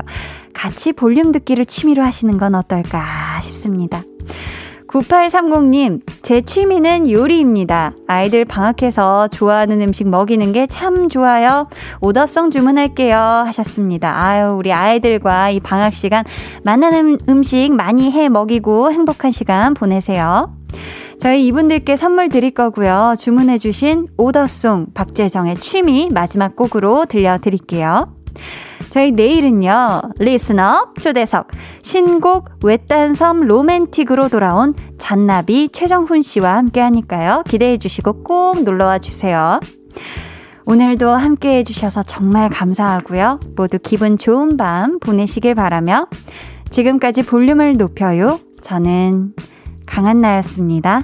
같이 볼륨 듣기를 취미로 하시는 건 어떨까 싶습니다. 9830님, 제 취미는 요리입니다. 아이들 방학해서 좋아하는 음식 먹이는 게 참 좋아요. 오더송 주문할게요. 하셨습니다. 아유, 우리 아이들과 이 방학 시간 만나는 음식 많이 해 먹이고 행복한 시간 보내세요. 저희 이분들께 선물 드릴 거고요. 주문해주신 오더송 박재정의 취미 마지막 곡으로 들려드릴게요. 저희 내일은요, 리스너 초대석, 신곡 외딴섬 로맨틱으로 돌아온 잔나비 최정훈 씨와 함께 하니까요. 기대해 주시고 꼭 놀러와 주세요. 오늘도 함께 해주셔서 정말 감사하고요. 모두 기분 좋은 밤 보내시길 바라며 지금까지 볼륨을 높여요. 저는 강한나였습니다.